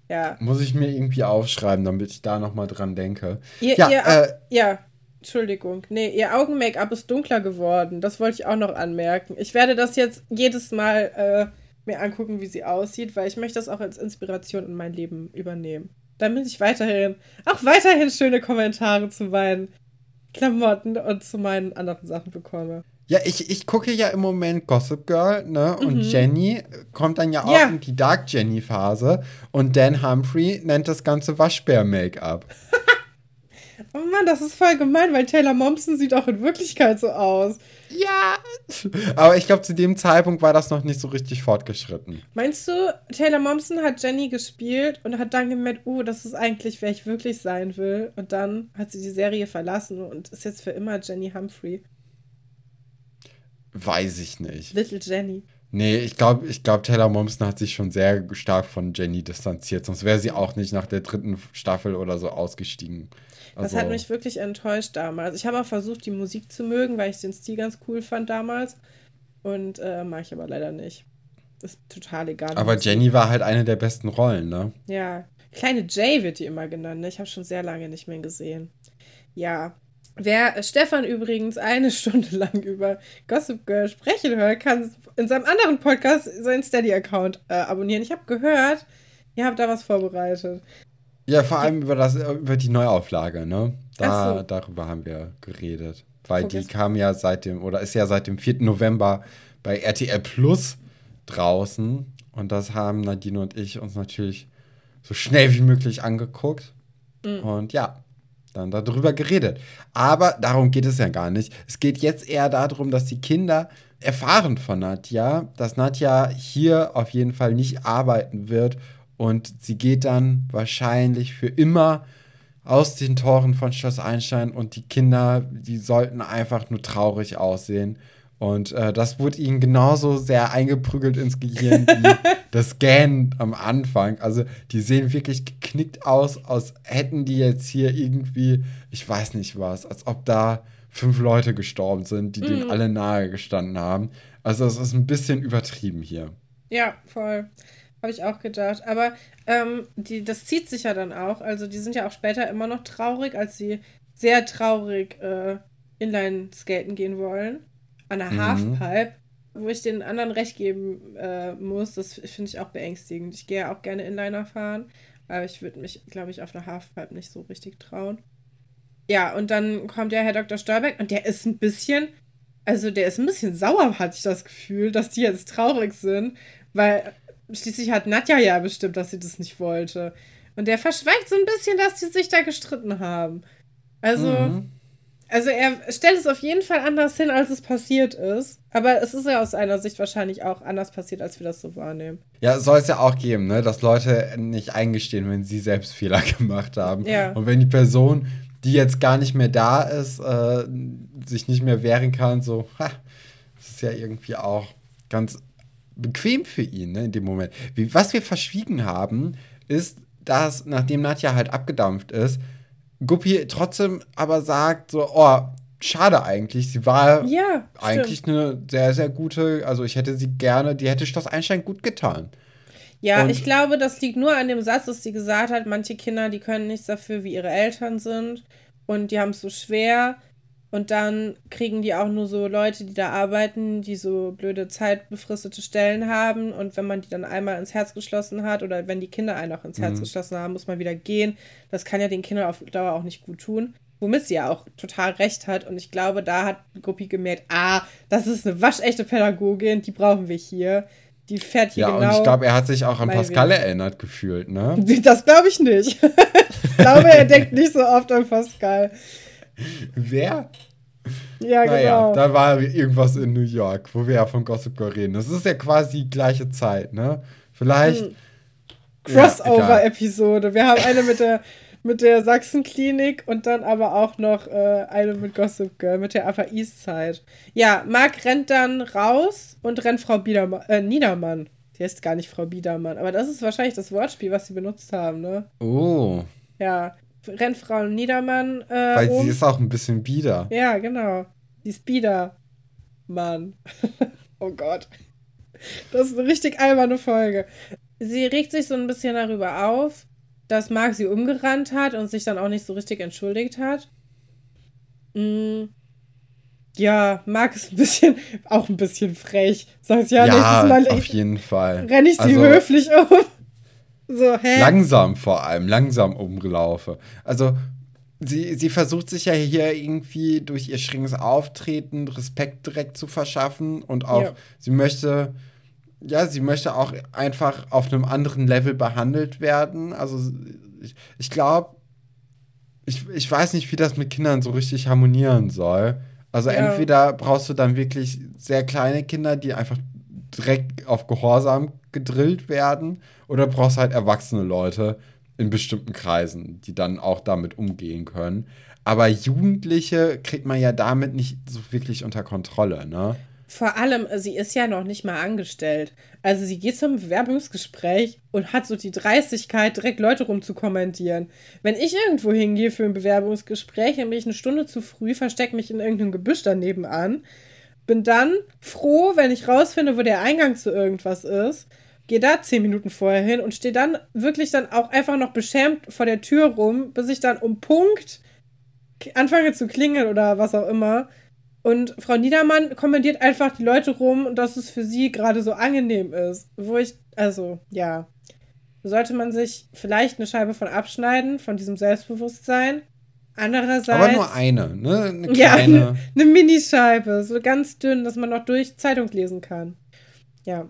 Ja. Muss ich mir irgendwie aufschreiben, damit ich da nochmal dran denke. Ihr, Ja, ihr, äh, ja, Entschuldigung. Nee, ihr Augen-Make-up ist dunkler geworden. Das wollte ich auch noch anmerken. Ich werde das jetzt jedes Mal äh, mir angucken, wie sie aussieht, weil ich möchte das auch als Inspiration in mein Leben übernehmen. Damit ich weiterhin, auch weiterhin schöne Kommentare zu meinen Klamotten und zu meinen anderen Sachen bekomme. Ja, ich, ich gucke ja im Moment Gossip Girl, ne? Und Mhm. Jenny kommt dann ja auch Ja. in die Dark Jenny-Phase. Und Dan Humphrey nennt das Ganze Waschbär-Make-up. Oh Mann, das ist voll gemein, weil Taylor Momsen sieht auch in Wirklichkeit so aus. Ja. Aber ich glaube, zu dem Zeitpunkt war das noch nicht so richtig fortgeschritten. Meinst du, Taylor Momsen hat Jenny gespielt und hat dann gemerkt, oh, das ist eigentlich, wer ich wirklich sein will. Und dann hat sie die Serie verlassen und ist jetzt für immer Jenny Humphrey. Weiß ich nicht. Little Jenny. Nee, ich glaube, ich glaub, Taylor Momsen hat sich schon sehr stark von Jenny distanziert, sonst wäre sie auch nicht nach der dritten Staffel oder so ausgestiegen. Also, das hat mich wirklich enttäuscht damals. Ich habe auch versucht, die Musik zu mögen, weil ich den Stil ganz cool fand damals. Und äh, mag ich aber leider nicht. Ist total egal. Aber Jenny war halt eine der besten Rollen, ne? Ja. Kleine Jay wird die immer genannt. Ne? Ich habe schon sehr lange nicht mehr gesehen. Ja. Wer Stefan übrigens eine Stunde lang über Gossip Girl sprechen hört, kann in seinem anderen Podcast seinen Steady-Account äh, abonnieren. Ich habe gehört, ihr habt da was vorbereitet. Ja, vor allem über, das, über die Neuauflage, ne? Da, so. Darüber haben wir geredet. Weil Guck die kam ja seit dem, oder ist ja seit dem 4. November bei RTL Plus draußen. Und das haben Nadine und ich uns natürlich so schnell wie möglich angeguckt. Mhm. Und ja, dann darüber geredet. Aber darum geht es ja gar nicht. Es geht jetzt eher darum, dass die Kinder erfahren von Nadja, dass Nadja hier auf jeden Fall nicht arbeiten wird und sie geht dann wahrscheinlich für immer aus den Toren von Schloss Einstein und die Kinder, die sollten einfach nur traurig aussehen. Und äh, das wurde ihnen genauso sehr eingeprügelt ins Gehirn wie das Scan am Anfang. Also die sehen wirklich geknickt aus, als hätten die jetzt hier irgendwie, ich weiß nicht was, als ob da fünf Leute gestorben sind, die mm. denen alle nahe gestanden haben. Also es ist ein bisschen übertrieben hier. Ja, voll. Habe ich auch gedacht. Aber ähm, die, das zieht sich ja dann auch. Also die sind ja auch später immer noch traurig, als sie sehr traurig äh, Inline-Skaten gehen wollen. An der mhm. Halfpipe. Wo ich den anderen recht geben äh, muss, das finde ich auch beängstigend. Ich gehe ja auch gerne Inliner fahren, aber ich würde mich, glaube ich, auf einer Halfpipe nicht so richtig trauen. Ja, und dann kommt ja Herr Dr. Stolberg und der ist ein bisschen, also der ist ein bisschen sauer, hatte ich das Gefühl, dass die jetzt traurig sind, weil Schließlich hat Nadja ja bestimmt, dass sie das nicht wollte. Und der verschweigt so ein bisschen, dass die sich da gestritten haben. Also, mhm. also er stellt es auf jeden Fall anders hin, als es passiert ist. Aber es ist ja aus einer Sicht wahrscheinlich auch anders passiert, als wir das so wahrnehmen. Ja, soll es ja auch geben, ne? dass Leute nicht eingestehen, wenn sie selbst Fehler gemacht haben. Ja. Und wenn die Person, die jetzt gar nicht mehr da ist, äh, sich nicht mehr wehren kann, so, ha, das ist ja irgendwie auch ganz bequem für ihn ne, in dem Moment. Wie, was wir verschwiegen haben, ist, dass nachdem Nadja halt abgedampft ist, Guppi trotzdem aber sagt so, oh, schade eigentlich. Sie war ja, eigentlich stimmt. eine sehr, sehr gute, also ich hätte sie gerne, die hätte Schloss Einstein gut getan. Ja, Und ich glaube, das liegt nur an dem Satz, dass sie gesagt hat, manche Kinder, die können nichts dafür, wie ihre Eltern sind und die haben es so schwer. Und dann kriegen die auch nur so Leute, die da arbeiten, die so blöde zeitbefristete Stellen haben. Und wenn man die dann einmal ins Herz geschlossen hat oder wenn die Kinder einen auch ins Herz mhm. geschlossen haben, muss man wieder gehen. Das kann ja den Kindern auf Dauer auch nicht gut tun. Womit sie ja auch total recht hat. Und ich glaube, da hat Guppi gemerkt, ah, das ist eine waschechte Pädagogin, die brauchen wir hier. Die fährt hier ja, genau. Ja, und ich glaube, er hat sich auch an Pascal Weg. erinnert gefühlt, ne? Das glaube ich nicht. ich glaube, er denkt nicht so oft an Pascal. Wer? Ja, naja, genau. da war irgendwas in New York, wo wir ja von Gossip Girl reden. Das ist ja quasi die gleiche Zeit, ne? Vielleicht. Hm. Crossover-Episode. wir haben eine mit der, mit der Sachsenklinik und dann aber auch noch äh, eine mit Gossip Girl, mit der Upper East Side. Ja, Marc rennt dann raus und rennt Frau Biedermann, äh, Niedermann. Die heißt gar nicht Frau Biedermann, aber das ist wahrscheinlich das Wortspiel, was sie benutzt haben, ne? Oh. Ja, rennt Frau Niedermann. Äh, Weil um. sie ist auch ein bisschen bieder. Ja, genau. Die ist bieder. Mann. oh Gott. Das ist eine richtig alberne Folge. Sie regt sich so ein bisschen darüber auf, dass Marc sie umgerannt hat und sich dann auch nicht so richtig entschuldigt hat. Mm. Ja, Marc ist ein bisschen, auch ein bisschen frech. Sagst ja, ja nächstes Mal auf jeden Fall. Renne ich sie also, höflich um. So, hä? Langsam vor allem, langsam umgelaufe. Also, sie, sie versucht sich ja hier irgendwie durch ihr schringes Auftreten Respekt direkt zu verschaffen und auch, ja. sie möchte, ja, sie möchte auch einfach auf einem anderen Level behandelt werden. Also, ich, ich glaube, ich, ich weiß nicht, wie das mit Kindern so richtig harmonieren soll. Also, ja. entweder brauchst du dann wirklich sehr kleine Kinder, die einfach direkt auf Gehorsam gedrillt werden oder brauchst halt erwachsene Leute in bestimmten Kreisen, die dann auch damit umgehen können. Aber Jugendliche kriegt man ja damit nicht so wirklich unter Kontrolle, ne? Vor allem, sie ist ja noch nicht mal angestellt. Also sie geht zum Bewerbungsgespräch und hat so die Dreistigkeit, direkt Leute rumzukommentieren. Wenn ich irgendwo hingehe für ein Bewerbungsgespräch, dann bin ich eine Stunde zu früh, verstecke mich in irgendeinem Gebüsch daneben an, bin dann froh, wenn ich rausfinde, wo der Eingang zu irgendwas ist, gehe da zehn Minuten vorher hin und stehe dann wirklich dann auch einfach noch beschämt vor der Tür rum, bis ich dann um Punkt anfange zu klingeln oder was auch immer und Frau Niedermann kommentiert einfach die Leute rum und dass es für sie gerade so angenehm ist. Wo ich, also, ja. Sollte man sich vielleicht eine Scheibe von abschneiden, von diesem Selbstbewusstsein. Andererseits. Aber nur eine, ne? Eine kleine. Ja, eine, eine Minischeibe. So ganz dünn, dass man noch durch Zeitung lesen kann. Ja.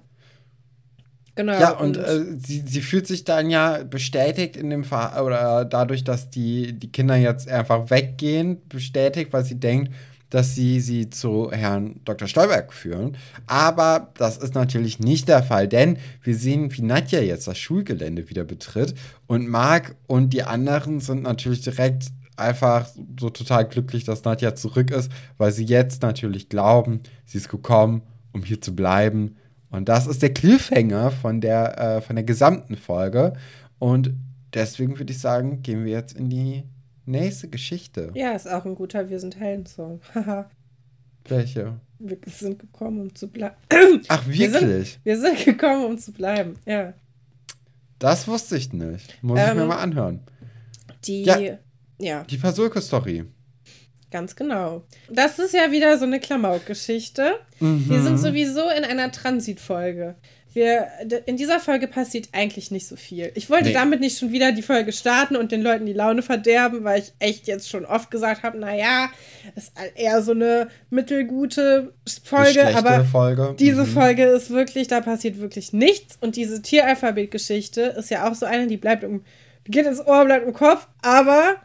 Genau. Ja, und, und äh, sie, sie fühlt sich dann ja bestätigt in dem Fall, oder dadurch, dass die, die Kinder jetzt einfach weggehen, bestätigt, weil sie denkt, dass sie sie zu Herrn Dr. Stolberg führen. Aber das ist natürlich nicht der Fall, denn wir sehen, wie Nadja jetzt das Schulgelände wieder betritt. Und Marc und die anderen sind natürlich direkt einfach so total glücklich, dass Nadja zurück ist, weil sie jetzt natürlich glauben, sie ist gekommen, um hier zu bleiben. Und das ist der Cliffhanger von der, äh, von der gesamten Folge. Und deswegen würde ich sagen, gehen wir jetzt in die Nächste Geschichte. Ja, ist auch ein guter Wir sind Helden-Song. Welche? Wir sind gekommen, um zu bleiben. Ach, wirklich? Wir sind, wir sind, gekommen, um zu bleiben, ja. Das wusste ich nicht. Muss ähm, ich mir ähm, mal anhören. Die, ja. ja. Die Pasulke-Story. Ganz genau. Das ist ja wieder so eine Klamauk-Geschichte. Mhm. Wir sind sowieso in einer Transitfolge. Wir, in dieser Folge passiert eigentlich nicht so viel. Ich wollte nee. damit nicht schon wieder die Folge starten und den Leuten die Laune verderben, weil ich echt jetzt schon oft gesagt habe, naja, ist eher so eine mittelgute Folge, aber Folge. diese mhm. Folge ist wirklich, da passiert wirklich nichts. Und diese Tieralphabet-Geschichte ist ja auch so eine, die bleibt im, geht ins Ohr, bleibt im Kopf, aber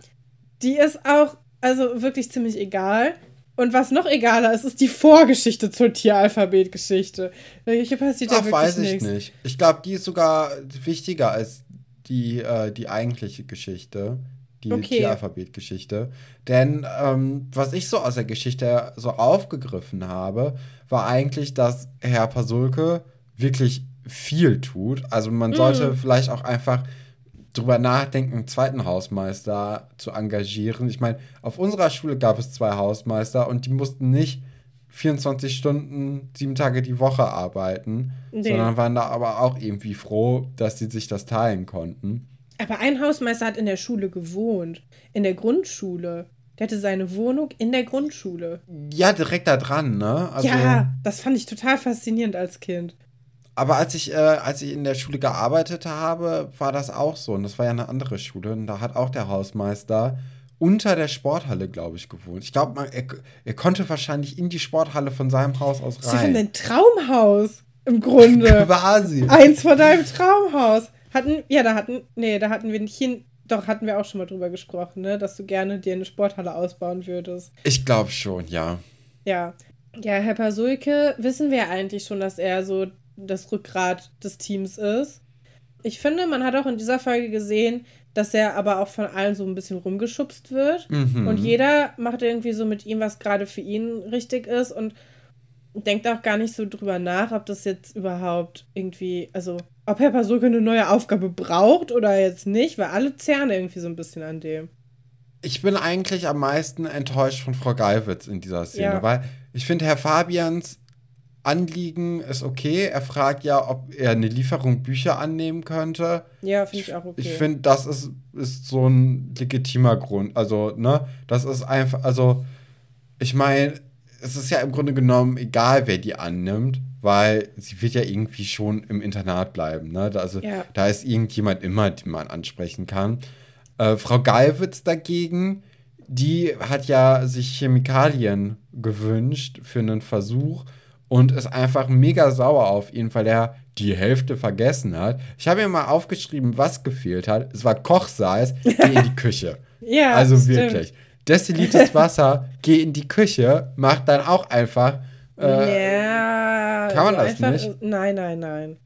die ist auch, also wirklich ziemlich egal. Und was noch egaler ist, ist die Vorgeschichte zur Tieralphabetgeschichte. Hier passiert Ach, ja wirklich weiß ich nichts. nicht. Ich glaube, die ist sogar wichtiger als die, äh, die eigentliche Geschichte. Die okay. Tieralphabetgeschichte. Denn ähm, was ich so aus der Geschichte so aufgegriffen habe, war eigentlich, dass Herr Pasulke wirklich viel tut. Also man sollte mm. vielleicht auch einfach drüber nachdenken, einen zweiten Hausmeister zu engagieren. Ich meine, auf unserer Schule gab es zwei Hausmeister und die mussten nicht 24 Stunden, sieben Tage die Woche arbeiten, nee. sondern waren da aber auch irgendwie froh, dass sie sich das teilen konnten. Aber ein Hausmeister hat in der Schule gewohnt, in der Grundschule. Der hatte seine Wohnung in der Grundschule. Ja, direkt da dran, ne? Also, ja, das fand ich total faszinierend als Kind. Aber als ich, äh, als ich in der Schule gearbeitet habe, war das auch so. Und das war ja eine andere Schule. Und da hat auch der Hausmeister unter der Sporthalle, glaube ich, gewohnt. Ich glaube, er, er konnte wahrscheinlich in die Sporthalle von seinem Haus aus rein. Sie haben ein Traumhaus im Grunde. Quasi. Eins von deinem Traumhaus. Hatten, ja, da hatten, nee, da hatten wir nicht hin, doch, hatten wir auch schon mal drüber gesprochen, ne? Dass du gerne dir eine Sporthalle ausbauen würdest. Ich glaube schon, ja. Ja. Ja, Herr Pasulke, wissen wir eigentlich schon, dass er so das Rückgrat des Teams ist. Ich finde, man hat auch in dieser Folge gesehen, dass er aber auch von allen so ein bisschen rumgeschubst wird. Mhm. Und jeder macht irgendwie so mit ihm, was gerade für ihn richtig ist und denkt auch gar nicht so drüber nach, ob das jetzt überhaupt irgendwie, also ob Herr Pasulke eine neue Aufgabe braucht oder jetzt nicht, weil alle zerren irgendwie so ein bisschen an dem. Ich bin eigentlich am meisten enttäuscht von Frau Geiwitz in dieser Szene, ja. weil ich finde, Herr Fabians Anliegen ist okay. Er fragt ja, ob er eine Lieferung Bücher annehmen könnte. Ja, finde ich auch okay. Ich finde, das ist, ist so ein legitimer Grund. Also, ne, das ist einfach, also, ich meine, es ist ja im Grunde genommen egal, wer die annimmt, weil sie wird ja irgendwie schon im Internat bleiben. Ne? Also, ja. da ist irgendjemand immer, den man ansprechen kann. Äh, Frau Gallwitz dagegen, die hat ja sich Chemikalien gewünscht für einen Versuch und ist einfach mega sauer auf ihn, weil er die Hälfte vergessen hat. Ich habe mir mal aufgeschrieben, was gefehlt hat. Es war Kochsalz, geh in die Küche. ja, also stimmt. wirklich. Destilliertes Wasser, geh in die Küche, mach dann auch einfach. Äh, ja. Kann man also das einfach, nicht? Nein, nein, nein.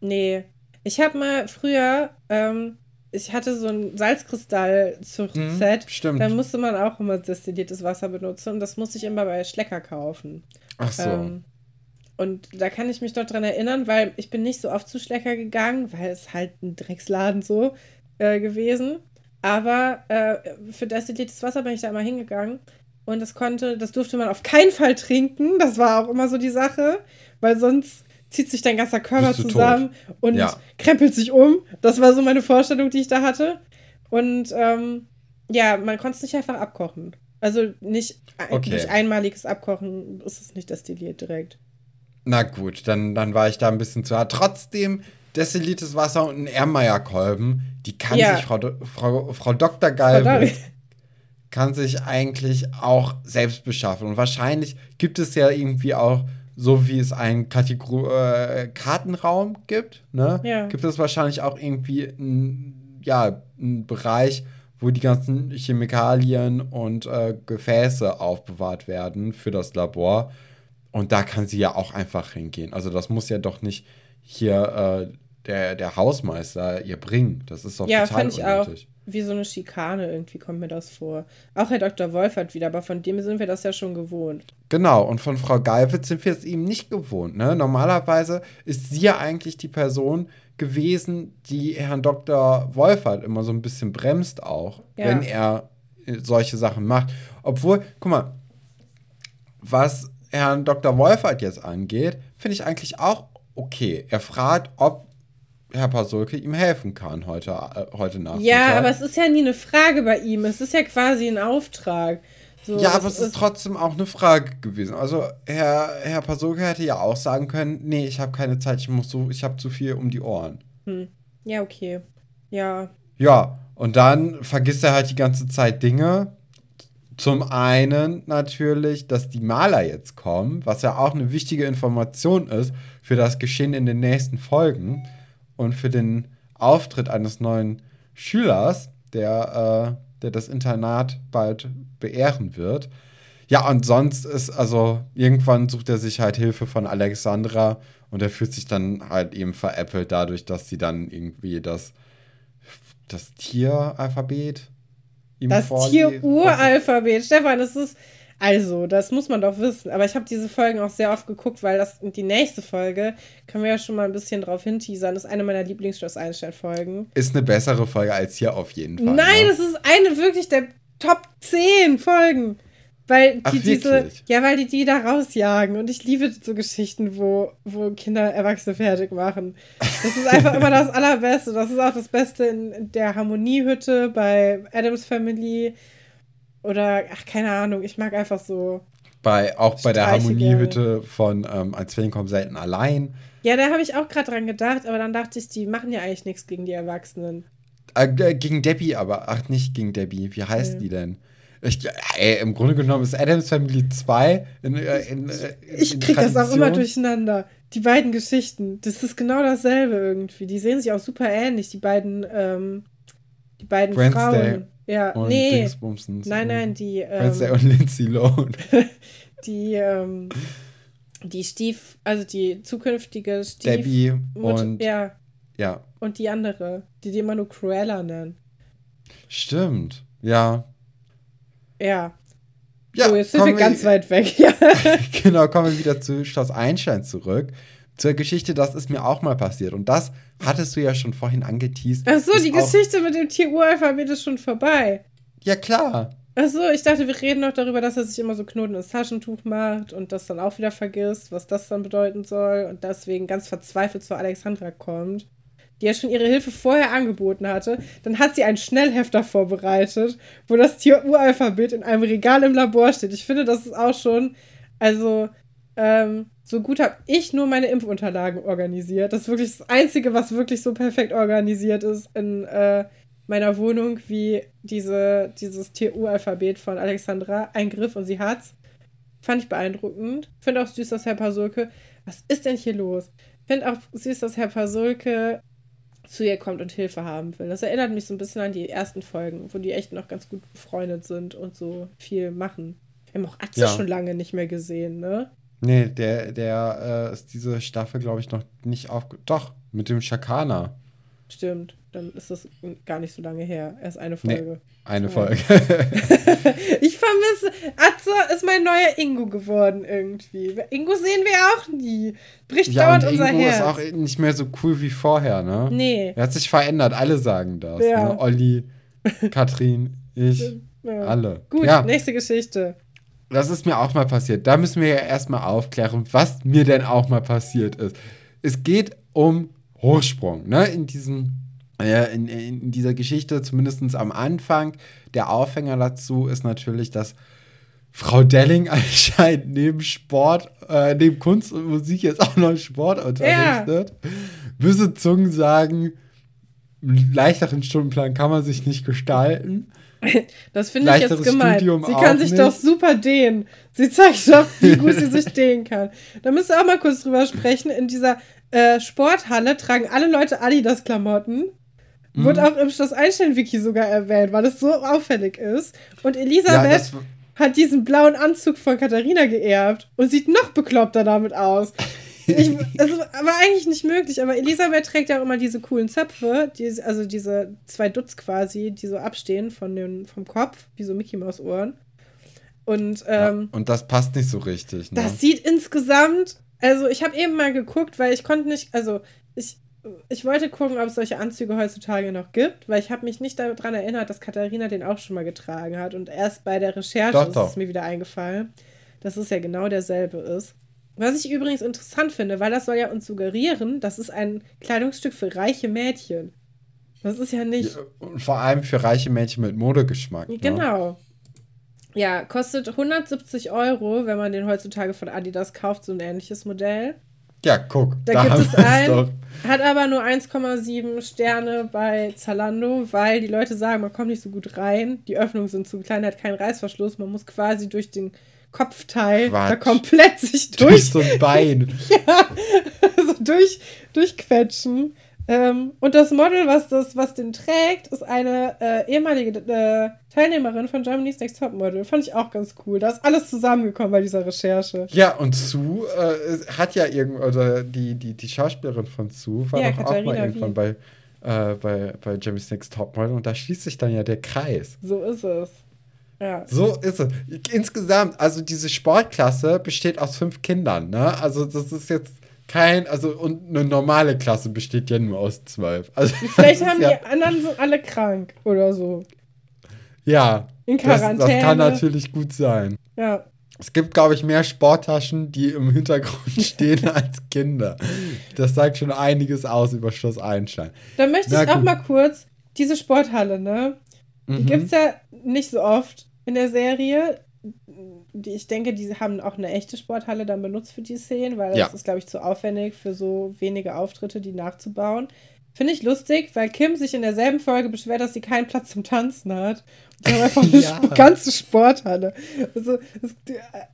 Nee. Ich habe mal früher ähm, ich hatte so ein Salzkristall-Zuchtset. Mhm, stimmt. Da musste man auch immer destilliertes Wasser benutzen und das musste ich immer bei Schlecker kaufen. Ach so. Ähm, und da kann ich mich doch dran erinnern, weil ich bin nicht so oft zu Schlecker gegangen, weil es halt ein Drecksladen so äh, gewesen. Aber äh, für destilliertes Wasser bin ich da immer hingegangen. Und das konnte, das durfte man auf keinen Fall trinken. Das war auch immer so die Sache, weil sonst zieht sich dein ganzer Körper zusammen und Ja. krempelt sich um. Das war so meine Vorstellung, die ich da hatte. Und ähm, ja, man konnte es nicht einfach abkochen. Also nicht Okay. durch einmaliges Abkochen ist es nicht destilliert direkt. Na gut, dann, dann war ich da ein bisschen zu hart. Trotzdem, destilliertes Wasser und ein Ermeyer-Kolben, die kann Ja. sich Frau, Do- Frau, Frau Dr. Galwitz kann sich eigentlich auch selbst beschaffen. Und wahrscheinlich gibt es ja irgendwie auch, so wie es einen Kategor äh, Kartenraum gibt, ne? Ja. gibt es wahrscheinlich auch irgendwie einen, ja, einen Bereich, wo die ganzen Chemikalien und äh, Gefäße aufbewahrt werden für das Labor. Und da kann sie ja auch einfach hingehen. Also das muss ja doch nicht hier äh, der, der Hausmeister ihr bringen. Das ist doch Ja, total fand ich auch. unnötig. Wie so eine Schikane irgendwie kommt mir das vor. Auch Herr Dr. Wolfert wieder, aber von dem sind wir das ja schon gewohnt. Genau, und von Frau Galwitz sind wir es eben nicht gewohnt. Ne? Normalerweise ist sie ja eigentlich die Person gewesen, die Herrn Dr. Wolfert immer so ein bisschen bremst auch, Ja. wenn er äh, solche Sachen macht. Obwohl, guck mal, was Herrn Dr. Wolfert jetzt angeht, finde ich eigentlich auch okay. Er fragt, ob Herr Pasulke ihm helfen kann heute, äh, heute Nachmittag. Ja, aber es ist ja nie eine Frage bei ihm. Es ist ja quasi ein Auftrag. So, Ja, aber es ist trotzdem auch eine Frage gewesen. Also Herr, Herr Pasulke hätte ja auch sagen können, nee, ich habe keine Zeit, ich muss so, ich habe zu viel um die Ohren. Ja, okay. Ja. Ja, und dann vergisst er halt die ganze Zeit Dinge. Zum einen natürlich, dass die Maler jetzt kommen, was ja auch eine wichtige Information ist für das Geschehen in den nächsten Folgen und für den Auftritt eines neuen Schülers, der, äh, der das Internat bald beehren wird. Ja, und sonst ist, also, irgendwann sucht er sich halt Hilfe von Alexandra und er fühlt sich dann halt eben veräppelt dadurch, dass sie dann irgendwie das, das Tieralphabet ihm Das Tier-Uralphabet. Stefan, das ist. Also, das muss man doch wissen. Aber ich habe diese Folgen auch sehr oft geguckt, weil das die nächste Folge, können wir ja schon mal ein bisschen drauf hinteasern, ist eine meiner Lieblingsschloss Einstein-Folgen. Ist eine bessere Folge als hier auf jeden Fall. Nein, ne? das ist eine wirklich der Top 10 Folgen. Weil die Ach, diese, ja, weil die die da rausjagen. Und ich liebe so Geschichten, wo, wo Kinder Erwachsene fertig machen. Das ist einfach immer das Allerbeste. Das ist auch das Beste in der Harmoniehütte bei Adams Family. Oder, ach, keine Ahnung, ich mag einfach so. bei, auch bei der Harmoniehütte von ähm, Als Feen kommen selten allein. Ja, da habe ich auch gerade dran gedacht, aber dann dachte ich, die machen ja eigentlich nichts gegen die Erwachsenen. Äh, äh, gegen Debbie aber. Ach, nicht gegen Debbie. Wie heißt Ja. die denn? Ich, ey, Im Grunde genommen ist Adams Family 2 in, äh, in, äh, Ich in krieg das auch immer durcheinander. Die beiden Geschichten, das ist genau dasselbe irgendwie. Die sehen sich auch super ähnlich, die beiden, ähm, die beiden Wednesday Frauen. Ja, Und nee. Dingsbumsens Nein, nein, die, Wednesday ähm, und Lindsay Lohan. die, ähm, die Stief, also die zukünftige Stief. Debbie und. Ja. Ja, und die andere, die die immer nur Cruella nennen. Stimmt. Ja. Ja. Ja, so, jetzt sind wir ganz weit weg. Ja. genau, kommen wir wieder zu Schloss Einstein zurück. Zur Geschichte, das ist mir auch mal passiert. Und das hattest du ja schon vorhin angeteased. Ach so, die Geschichte mit dem Tier-Uralphabet ist schon vorbei. Ja, klar. Ach so, ich dachte, wir reden noch darüber, dass er sich immer so Knoten ins Taschentuch macht und das dann auch wieder vergisst, was das dann bedeuten soll und deswegen ganz verzweifelt zu Alexandra kommt, die ja schon ihre Hilfe vorher angeboten hatte. Dann hat sie einen Schnellhefter vorbereitet, wo das Tier-Uralphabet in einem Regal im Labor steht. Ich finde, das ist auch schon, also, ähm, so gut habe ich nur meine Impfunterlagen organisiert. Das ist wirklich das Einzige, was wirklich so perfekt organisiert ist in äh, meiner Wohnung, wie diese, dieses TU-Alphabet von Alexandra. Ein Griff und sie hat's. Fand ich beeindruckend. Finde auch süß, dass Herr Pasulke. Was ist denn hier los? Finde auch süß, dass Herr Pasulke zu ihr kommt und Hilfe haben will. Das erinnert mich so ein bisschen an die ersten Folgen, wo die echt noch ganz gut befreundet sind und so viel machen. Wir haben auch Atze Ja. schon lange nicht mehr gesehen, ne? Nee, der, der äh, ist diese Staffel, glaube ich, noch nicht aufge... Doch, mit dem Schakana. Stimmt. dann ist das gar nicht so lange her. Erst eine Folge. Nee, eine. Folge. Ich vermisse. Atze ist mein neuer Ingo geworden irgendwie. Ingo sehen wir auch nie. Bricht ja, dauernd und unser Ingo Herz. ist auch nicht mehr so cool wie vorher, ne? nee. Er hat sich verändert, alle sagen das. Ja. Ne? Olli, Katrin, ich, Ja. alle. Gut, ja, nächste Geschichte. Das ist mir auch mal passiert. Da müssen wir ja erstmal aufklären, was mir denn auch mal passiert ist. Es geht um Hochsprung, ne? In diesem, äh, in, in dieser Geschichte, zumindest am Anfang, der Aufhänger dazu ist natürlich, dass Frau Delling anscheinend neben Sport, äh, neben Kunst und Musik jetzt auch noch Sport unterrichtet. Böse Zungen sagen, einen leichteren Stundenplan kann man sich nicht gestalten. Das finde ich jetzt gemeint. Studium sie kann sich nicht. doch super dehnen. Sie zeigt doch, wie gut sie sich dehnen kann. Da müsst ihr auch mal kurz drüber sprechen. In dieser äh, Sporthalle tragen alle Leute Adidas-Klamotten. Mhm. Wurde auch im Schloss Einstein-Wiki sogar erwähnt, weil es so auffällig ist. Und Ja, Elisabeth das, hat diesen blauen Anzug von Katharina geerbt und sieht noch bekloppter damit aus. Ich, es war eigentlich nicht möglich, aber Elisabeth trägt ja auch immer diese coolen Zöpfe, die, also diese zwei Dutz quasi, die so abstehen von den, vom Kopf, wie so Mickey Maus Ohren. Und ähm, ja, und das passt nicht so richtig. Ne? das sieht insgesamt, also ich habe eben mal geguckt, weil ich konnte nicht, also ich, ich wollte gucken, ob es solche Anzüge heutzutage noch gibt, weil ich habe mich nicht daran erinnert, dass Katharina den auch schon mal getragen hat. Und erst bei der Recherche Doch, ist doch. es mir wieder eingefallen, dass es ja genau derselbe ist. Was ich übrigens interessant finde, weil das soll ja uns suggerieren, das ist ein Kleidungsstück für reiche Mädchen. Das ist ja nicht. Ja, und vor allem für reiche Mädchen mit Modegeschmack. Ne? Genau. Ja, kostet 170 Euro, wenn man den heutzutage von Adidas kauft, so ein ähnliches Modell. Ja, guck. Da, Da, gibt haben es einen, doch. hat aber nur 1,7 Sterne bei Zalando, weil die Leute sagen, man kommt nicht so gut rein, die Öffnungen sind zu klein, hat keinen Reißverschluss, man muss quasi durch den Kopfteil Quatsch. da komplett sich Durch durch, so ein Bein. ja, also durch, durchquetschen. Ähm, und das Model, was, das, was den trägt, ist eine äh, ehemalige äh, Teilnehmerin von Germany's Next Top Model. Fand ich auch ganz cool. Da ist alles zusammengekommen bei dieser Recherche. Ja, und Sue äh, hat ja irgend oder die, die, die Schauspielerin von Sue war Ja, doch auch mal irgendwann bei, äh, bei, bei Jimmy's Next Topmodel und da schließt sich dann ja der Kreis. So ist es. Ja. So ist es. Insgesamt, also diese Sportklasse besteht aus fünf Kindern, ne? Also das ist jetzt kein, also und eine normale Klasse besteht ja nur aus zwölf. Also Vielleicht das haben ja, die anderen sind alle krank oder so. ja, In das, das Quarantäne. kann natürlich gut sein. Ja. Es gibt, glaube ich, mehr Sporttaschen, die im Hintergrund stehen als Kinder. Das sagt schon einiges aus über Schloss Einstein. Dann möchte Na ich auch gut. mal kurz diese Sporthalle, ne? Die Mhm. gibt's ja nicht so oft in der Serie. Die, ich denke, die haben auch eine echte Sporthalle dann benutzt für die Szenen, weil das Ja. ist, glaube ich, zu aufwendig für so wenige Auftritte, die nachzubauen. Finde ich lustig, weil Kim sich in derselben Folge beschwert, dass sie keinen Platz zum Tanzen hat. Und haben einfach eine Ja. Ganze Sporthalle. Also, es,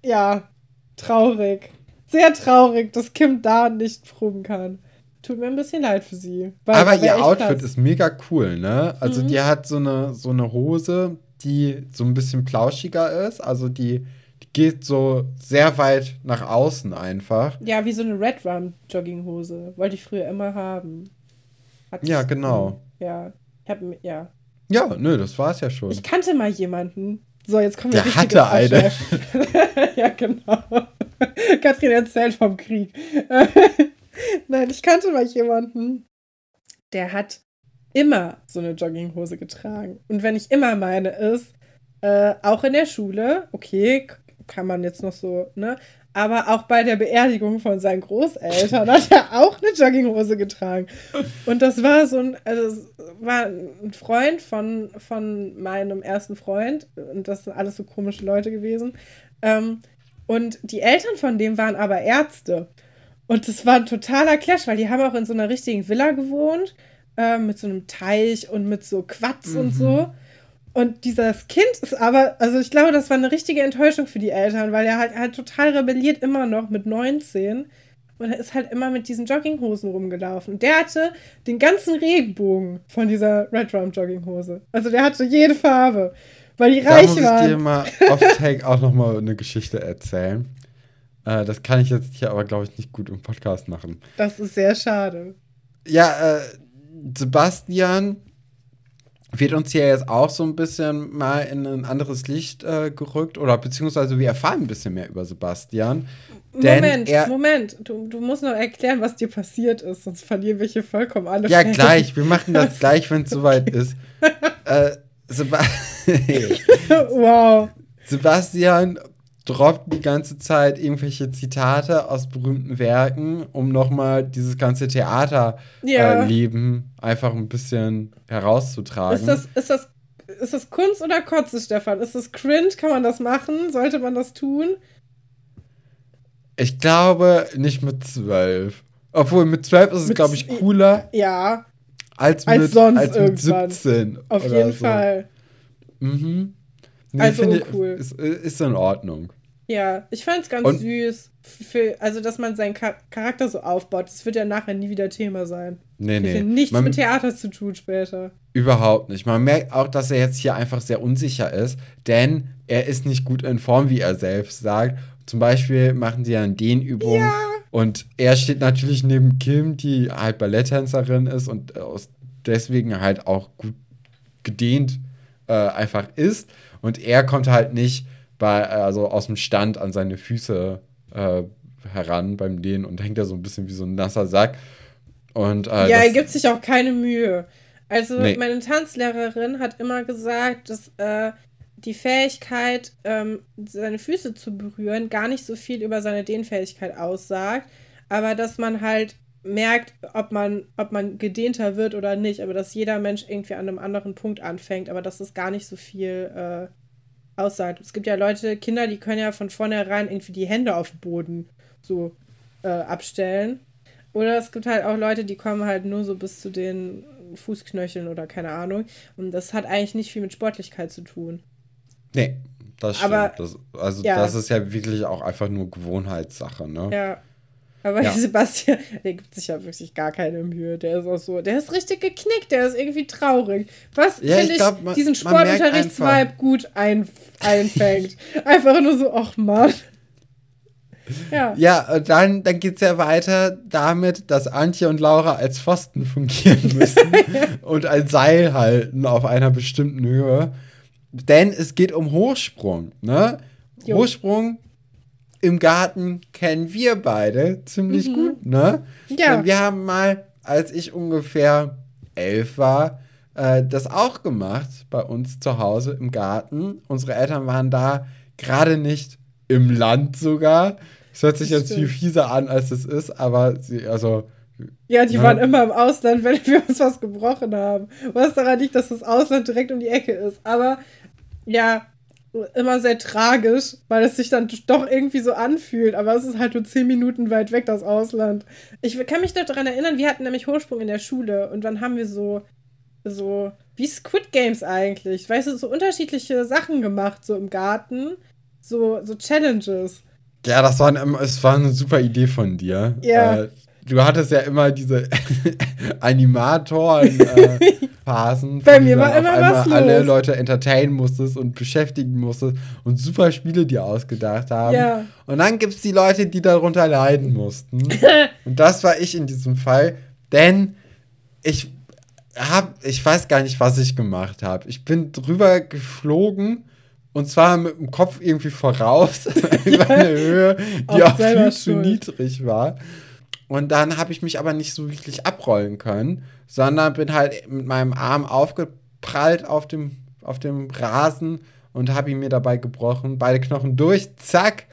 ja, traurig. Sehr traurig, dass Kim da nicht proben kann. Tut mir ein bisschen leid für sie. Aber ihr Outfit Platz. ist mega cool, ne? Also Mhm. die hat so eine, so eine Hose, die so ein bisschen plauschiger ist. Also die, die geht so sehr weit nach außen einfach. Ja, wie so eine Red Rum Jogginghose. Wollte ich früher immer haben. Hatte Ja, genau. Ja. Ich hab, ja. Ja, nö, das war's ja schon. Ich kannte mal jemanden. So, jetzt kommen wir Der hatte eine. Ja, genau. Katrin erzählt vom Krieg. Nein, ich kannte mal jemanden, der hat immer so eine Jogginghose getragen. Und wenn ich immer meine, ist, äh, auch in der Schule, okay, kann man jetzt noch so, ne? Aber auch bei der Beerdigung von seinen Großeltern hat er auch eine Jogginghose getragen. Und das war so ein, also war ein Freund von, von meinem ersten Freund. Und das sind alles so komische Leute gewesen. Ähm, und die Eltern von dem waren aber Ärzte. Und das war ein totaler Clash, weil die haben auch in so einer richtigen Villa gewohnt, ähm, mit so einem Teich und mit so Quatsch und so. Und dieses Kind ist aber, also ich glaube, das war eine richtige Enttäuschung für die Eltern, weil er halt, halt total rebelliert immer noch mit 19 und er ist halt immer mit diesen Jogginghosen rumgelaufen. Und der hatte den ganzen Regenbogen von dieser Red Rum Jogginghose. Also der hatte jede Farbe, weil die Da reich muss ich waren. dir mal auf Take auch noch mal eine Geschichte erzählen. Äh, das kann ich jetzt hier aber, glaube ich, nicht gut im Podcast machen. Das ist sehr schade. Ja, äh, Sebastian wird uns hier jetzt auch so ein bisschen mal in ein anderes Licht äh, gerückt oder beziehungsweise wir erfahren ein bisschen mehr über Sebastian. Moment, er, Moment, du, du musst noch erklären, was dir passiert ist, sonst verlieren wir hier vollkommen alle. Ja, Fälle. gleich, wir machen das gleich, wenn es soweit ist. Äh, Seba wow. Sebastian droppt die ganze Zeit irgendwelche Zitate aus berühmten Werken, um nochmal dieses ganze Theaterleben ja. äh, einfach ein bisschen herauszutragen. Ist das, ist, das, ist das Kunst oder Kotze, Stefan? Ist das cringe? Kann man das machen? Sollte man das tun? Ich glaube nicht mit zwölf. Obwohl mit zwölf ist es, glaube ich, cooler. Ja. Als mit, als sonst als mit 17. Auf jeden so. Fall. Mhm. Nee, also finde, cool. Ist, ist in Ordnung. Ja, ich fand es ganz Und süß. Für, also, dass man seinen Charakter so aufbaut. Das wird ja nachher nie wieder Thema sein. Nee, nee. Das nichts man, mit Theater zu tun später. Überhaupt nicht. Man merkt auch, dass er jetzt hier einfach sehr unsicher ist, denn er ist nicht gut in Form, wie er selbst sagt. Zum Beispiel machen sie ja eine Dehnübung. Ja. Und er steht natürlich neben Kim, die halt Balletttänzerin ist und deswegen halt auch gut gedehnt äh, einfach ist. Und er kommt halt nicht bei, also aus dem Stand an seine Füße äh, heran beim Dehnen und hängt da so ein bisschen wie so ein nasser Sack. Und, äh, ja, er gibt sich auch keine Mühe. Also nee. meine Tanzlehrerin hat immer gesagt, dass äh, die Fähigkeit, ähm, seine Füße zu berühren, gar nicht so viel über seine Dehnfähigkeit aussagt, aber dass man halt merkt, ob man, ob man gedehnter wird oder nicht, aber dass jeder Mensch irgendwie an einem anderen Punkt anfängt, aber dass es gar nicht so viel äh, aussagt. Es gibt ja Leute, Kinder, die können ja von vornherein irgendwie die Hände auf den Boden so äh, abstellen. Oder es gibt halt auch Leute, die kommen halt nur so bis zu den Fußknöcheln oder keine Ahnung. Und das hat eigentlich nicht viel mit Sportlichkeit zu tun. Nee, das stimmt. Aber, das, also ja. das ist ja wirklich auch einfach nur Gewohnheitssache, ne? Ja. Aber ja. Sebastian, der gibt sich ja wirklich gar keine Mühe. Der ist auch so, der ist richtig geknickt, der ist irgendwie traurig. Was ja, finde ich, glaub, man, diesen Sportunterrichtsvibe gut ein, einfängt. einfach nur so, ach Mann. Ja, ja dann, dann geht es ja weiter damit, dass Antje und Laura als Pfosten fungieren müssen und ein Seil halten auf einer bestimmten Höhe. Denn es geht um Hochsprung. Ne? Hochsprung im Garten kennen wir beide ziemlich mhm. gut, ne? Ja. Und wir haben mal, als ich ungefähr elf war, äh, das auch gemacht bei uns zu Hause im Garten. Unsere Eltern waren da gerade nicht im Land sogar. Es hört sich jetzt Stimmt. viel fieser an, als es ist, aber sie, also. Ja, die ne? waren immer im Ausland, wenn wir uns was gebrochen haben. Was daran liegt, dass das Ausland direkt um die Ecke ist. Aber ja, immer sehr tragisch, weil es sich dann doch irgendwie so anfühlt. Aber es ist halt nur zehn Minuten weit weg, das Ausland. Ich kann mich noch daran erinnern, wir hatten nämlich Hochsprung in der Schule und dann haben wir so, so, wie Squid Games eigentlich, weißt du, so unterschiedliche Sachen gemacht, so im Garten. So, so Challenges. Ja, das war, eine, es war eine super Idee von dir. Ja. Äh, du hattest ja immer diese Animatoren-Phasen. Äh, Bei mir war immer was los. alle Leute entertainen musstest und beschäftigen musstest und super Spiele dir ausgedacht haben. Ja. Und dann gibt es die Leute, die darunter leiden mussten. und das war ich in diesem Fall, denn ich hab, ich weiß gar nicht, was ich gemacht habe. Ich bin drüber geflogen und zwar mit dem Kopf irgendwie voraus über eine Höhe, die auch, auch viel zu niedrig war. Und dann habe ich mich aber nicht so wirklich abrollen können, sondern bin halt mit meinem Arm aufgeprallt auf dem, auf dem Rasen und habe ihn mir dabei gebrochen. Beide Knochen durch, zack.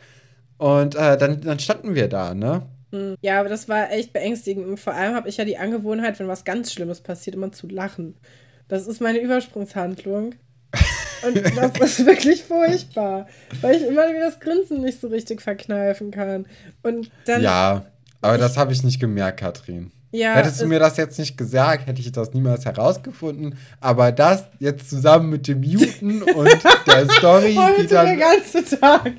Und äh, dann, dann standen wir da, ne? Hm. Ja, aber das war echt beängstigend. Und vor allem habe ich ja die Angewohnheit, wenn was ganz Schlimmes passiert, immer zu lachen. Das ist meine Übersprungshandlung. Und das ist wirklich furchtbar, weil ich immer wieder das Grinsen nicht so richtig verkneifen kann. Und dann. Ja, aber das habe ich nicht gemerkt, Katrin. Ja, Hättest du mir das jetzt nicht gesagt, hätte ich das niemals herausgefunden. Aber das jetzt zusammen mit dem Muten und der Story, heute die dann. Der ganze Tag.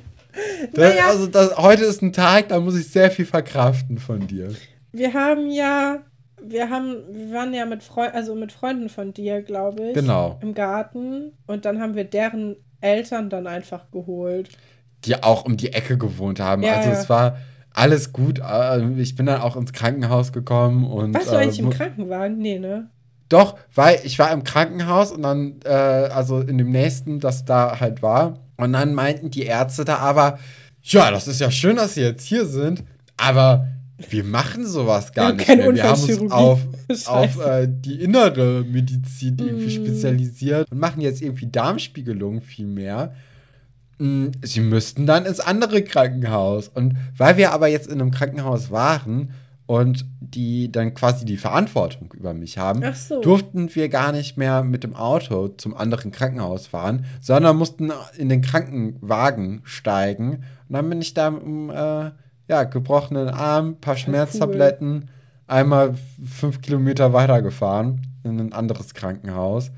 Das, naja. Also das, heute ist ein Tag, da muss ich sehr viel verkraften von dir. Wir haben ja, wir haben, wir waren ja mit Freunden, also mit Freunden von dir, glaube ich. Genau. Im Garten und dann haben wir deren Eltern dann einfach geholt. Die auch um die Ecke gewohnt haben. Ja, also ja. es war alles gut. Äh, Ich bin dann auch ins Krankenhaus gekommen und. Warst du äh, eigentlich im mu- Krankenwagen? Nee, ne? Doch, weil ich war im Krankenhaus und dann, äh, also in dem nächsten, das da halt war. Und dann meinten die Ärzte da aber, ja, das ist ja schön, dass sie jetzt hier sind, aber wir machen sowas gar nicht mehr. Wir haben uns auf, auf äh, die innere Medizin irgendwie Mm. spezialisiert und machen jetzt irgendwie Darmspiegelung viel mehr. Sie müssten dann ins andere Krankenhaus. Und weil wir aber jetzt in einem Krankenhaus waren und die dann quasi die Verantwortung über mich haben, so. durften wir gar nicht mehr mit dem Auto zum anderen Krankenhaus fahren, sondern mussten in den Krankenwagen steigen. Und dann bin ich da mit einem äh, ja, gebrochenen Arm, paar Schmerztabletten, einmal fünf Kilometer weitergefahren in ein anderes Krankenhaus.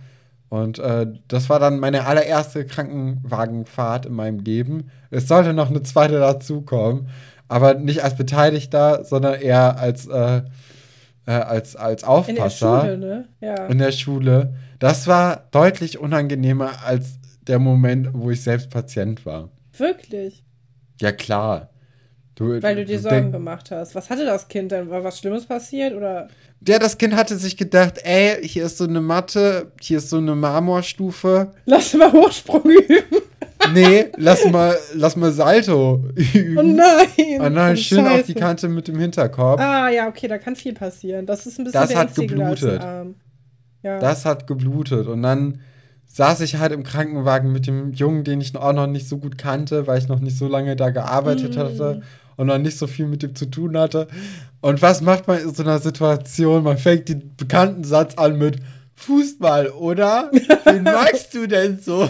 Und äh, das war dann meine allererste Krankenwagenfahrt in meinem Leben. Es sollte noch eine zweite dazukommen, aber nicht als Beteiligter, sondern eher als, äh, äh, als, als In der Aufpasser Schule, ne? Ja. in der Schule. Das war deutlich unangenehmer als der Moment, wo ich selbst Patient war. Wirklich. Ja, klar. Du, Weil du dir Sorgen gemacht hast. Was hatte das Kind denn? War was Schlimmes passiert? Oder? Ja, das Kind hatte sich gedacht, ey, hier ist so eine Matte, hier ist so eine Marmorstufe. Lass mal Hochsprung üben. Nee, lass mal, lass mal Salto üben. Oh nein. Und dann Oh, schön auf die Scheiße. Kante mit dem Hinterkopf. Ah, ja, okay, da kann viel passieren. Das ist ein bisschen Das hat geblutet. Ja. Das hat geblutet. Und dann saß ich halt im Krankenwagen mit dem Jungen, den ich auch noch nicht so gut kannte, weil ich noch nicht so lange da gearbeitet Mm. hatte und noch nicht so viel mit dem zu tun hatte. Und was macht man in so einer Situation? Man fängt den bekannten Satz an mit Fußball, oder? Wen magst du denn so?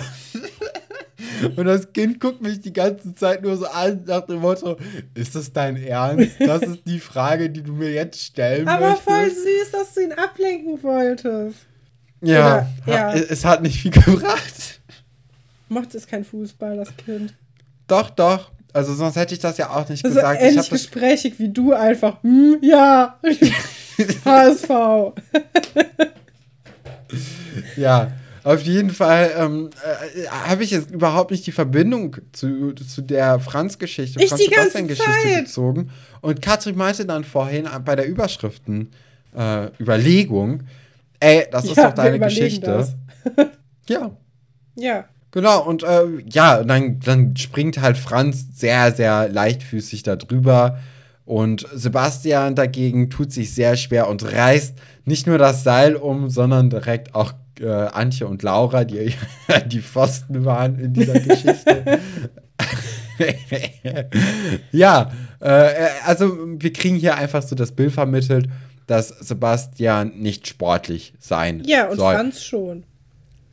Und das Kind guckt mich die ganze Zeit nur so an, nach dem Motto, ist das dein Ernst? Das ist die Frage, die du mir jetzt stellen Aber möchtest. voll süß, dass du ihn ablenken wolltest. Ja, Oder- ja. es hat nicht viel gebracht. Macht es kein Fußball, das Kind. Doch, doch. Also sonst hätte ich das ja auch nicht Also gesagt. Ich ähnlich das, gesprächig wie du einfach. Hm, ja. HSV. ja, auf jeden Fall ähm, äh, habe ich jetzt überhaupt nicht die Verbindung zu, zu der Franz-Geschichte, Ich Franz-Sebastian-Geschichte gezogen. Und Katrin meinte dann vorhin bei der Überschriften äh, Überlegung, ey, das ist Ja, doch wir deine Geschichte. Ja, Ja. Genau, und äh, ja, dann, dann springt halt Franz sehr, sehr leichtfüßig da drüber. Und Sebastian dagegen tut sich sehr schwer und reißt nicht nur das Seil um, sondern direkt auch äh, Antje und Laura, die die Pfosten waren in dieser Geschichte. ja, äh, also wir kriegen hier einfach so das Bild vermittelt, dass Sebastian nicht sportlich sein Ja, und soll. Franz schon.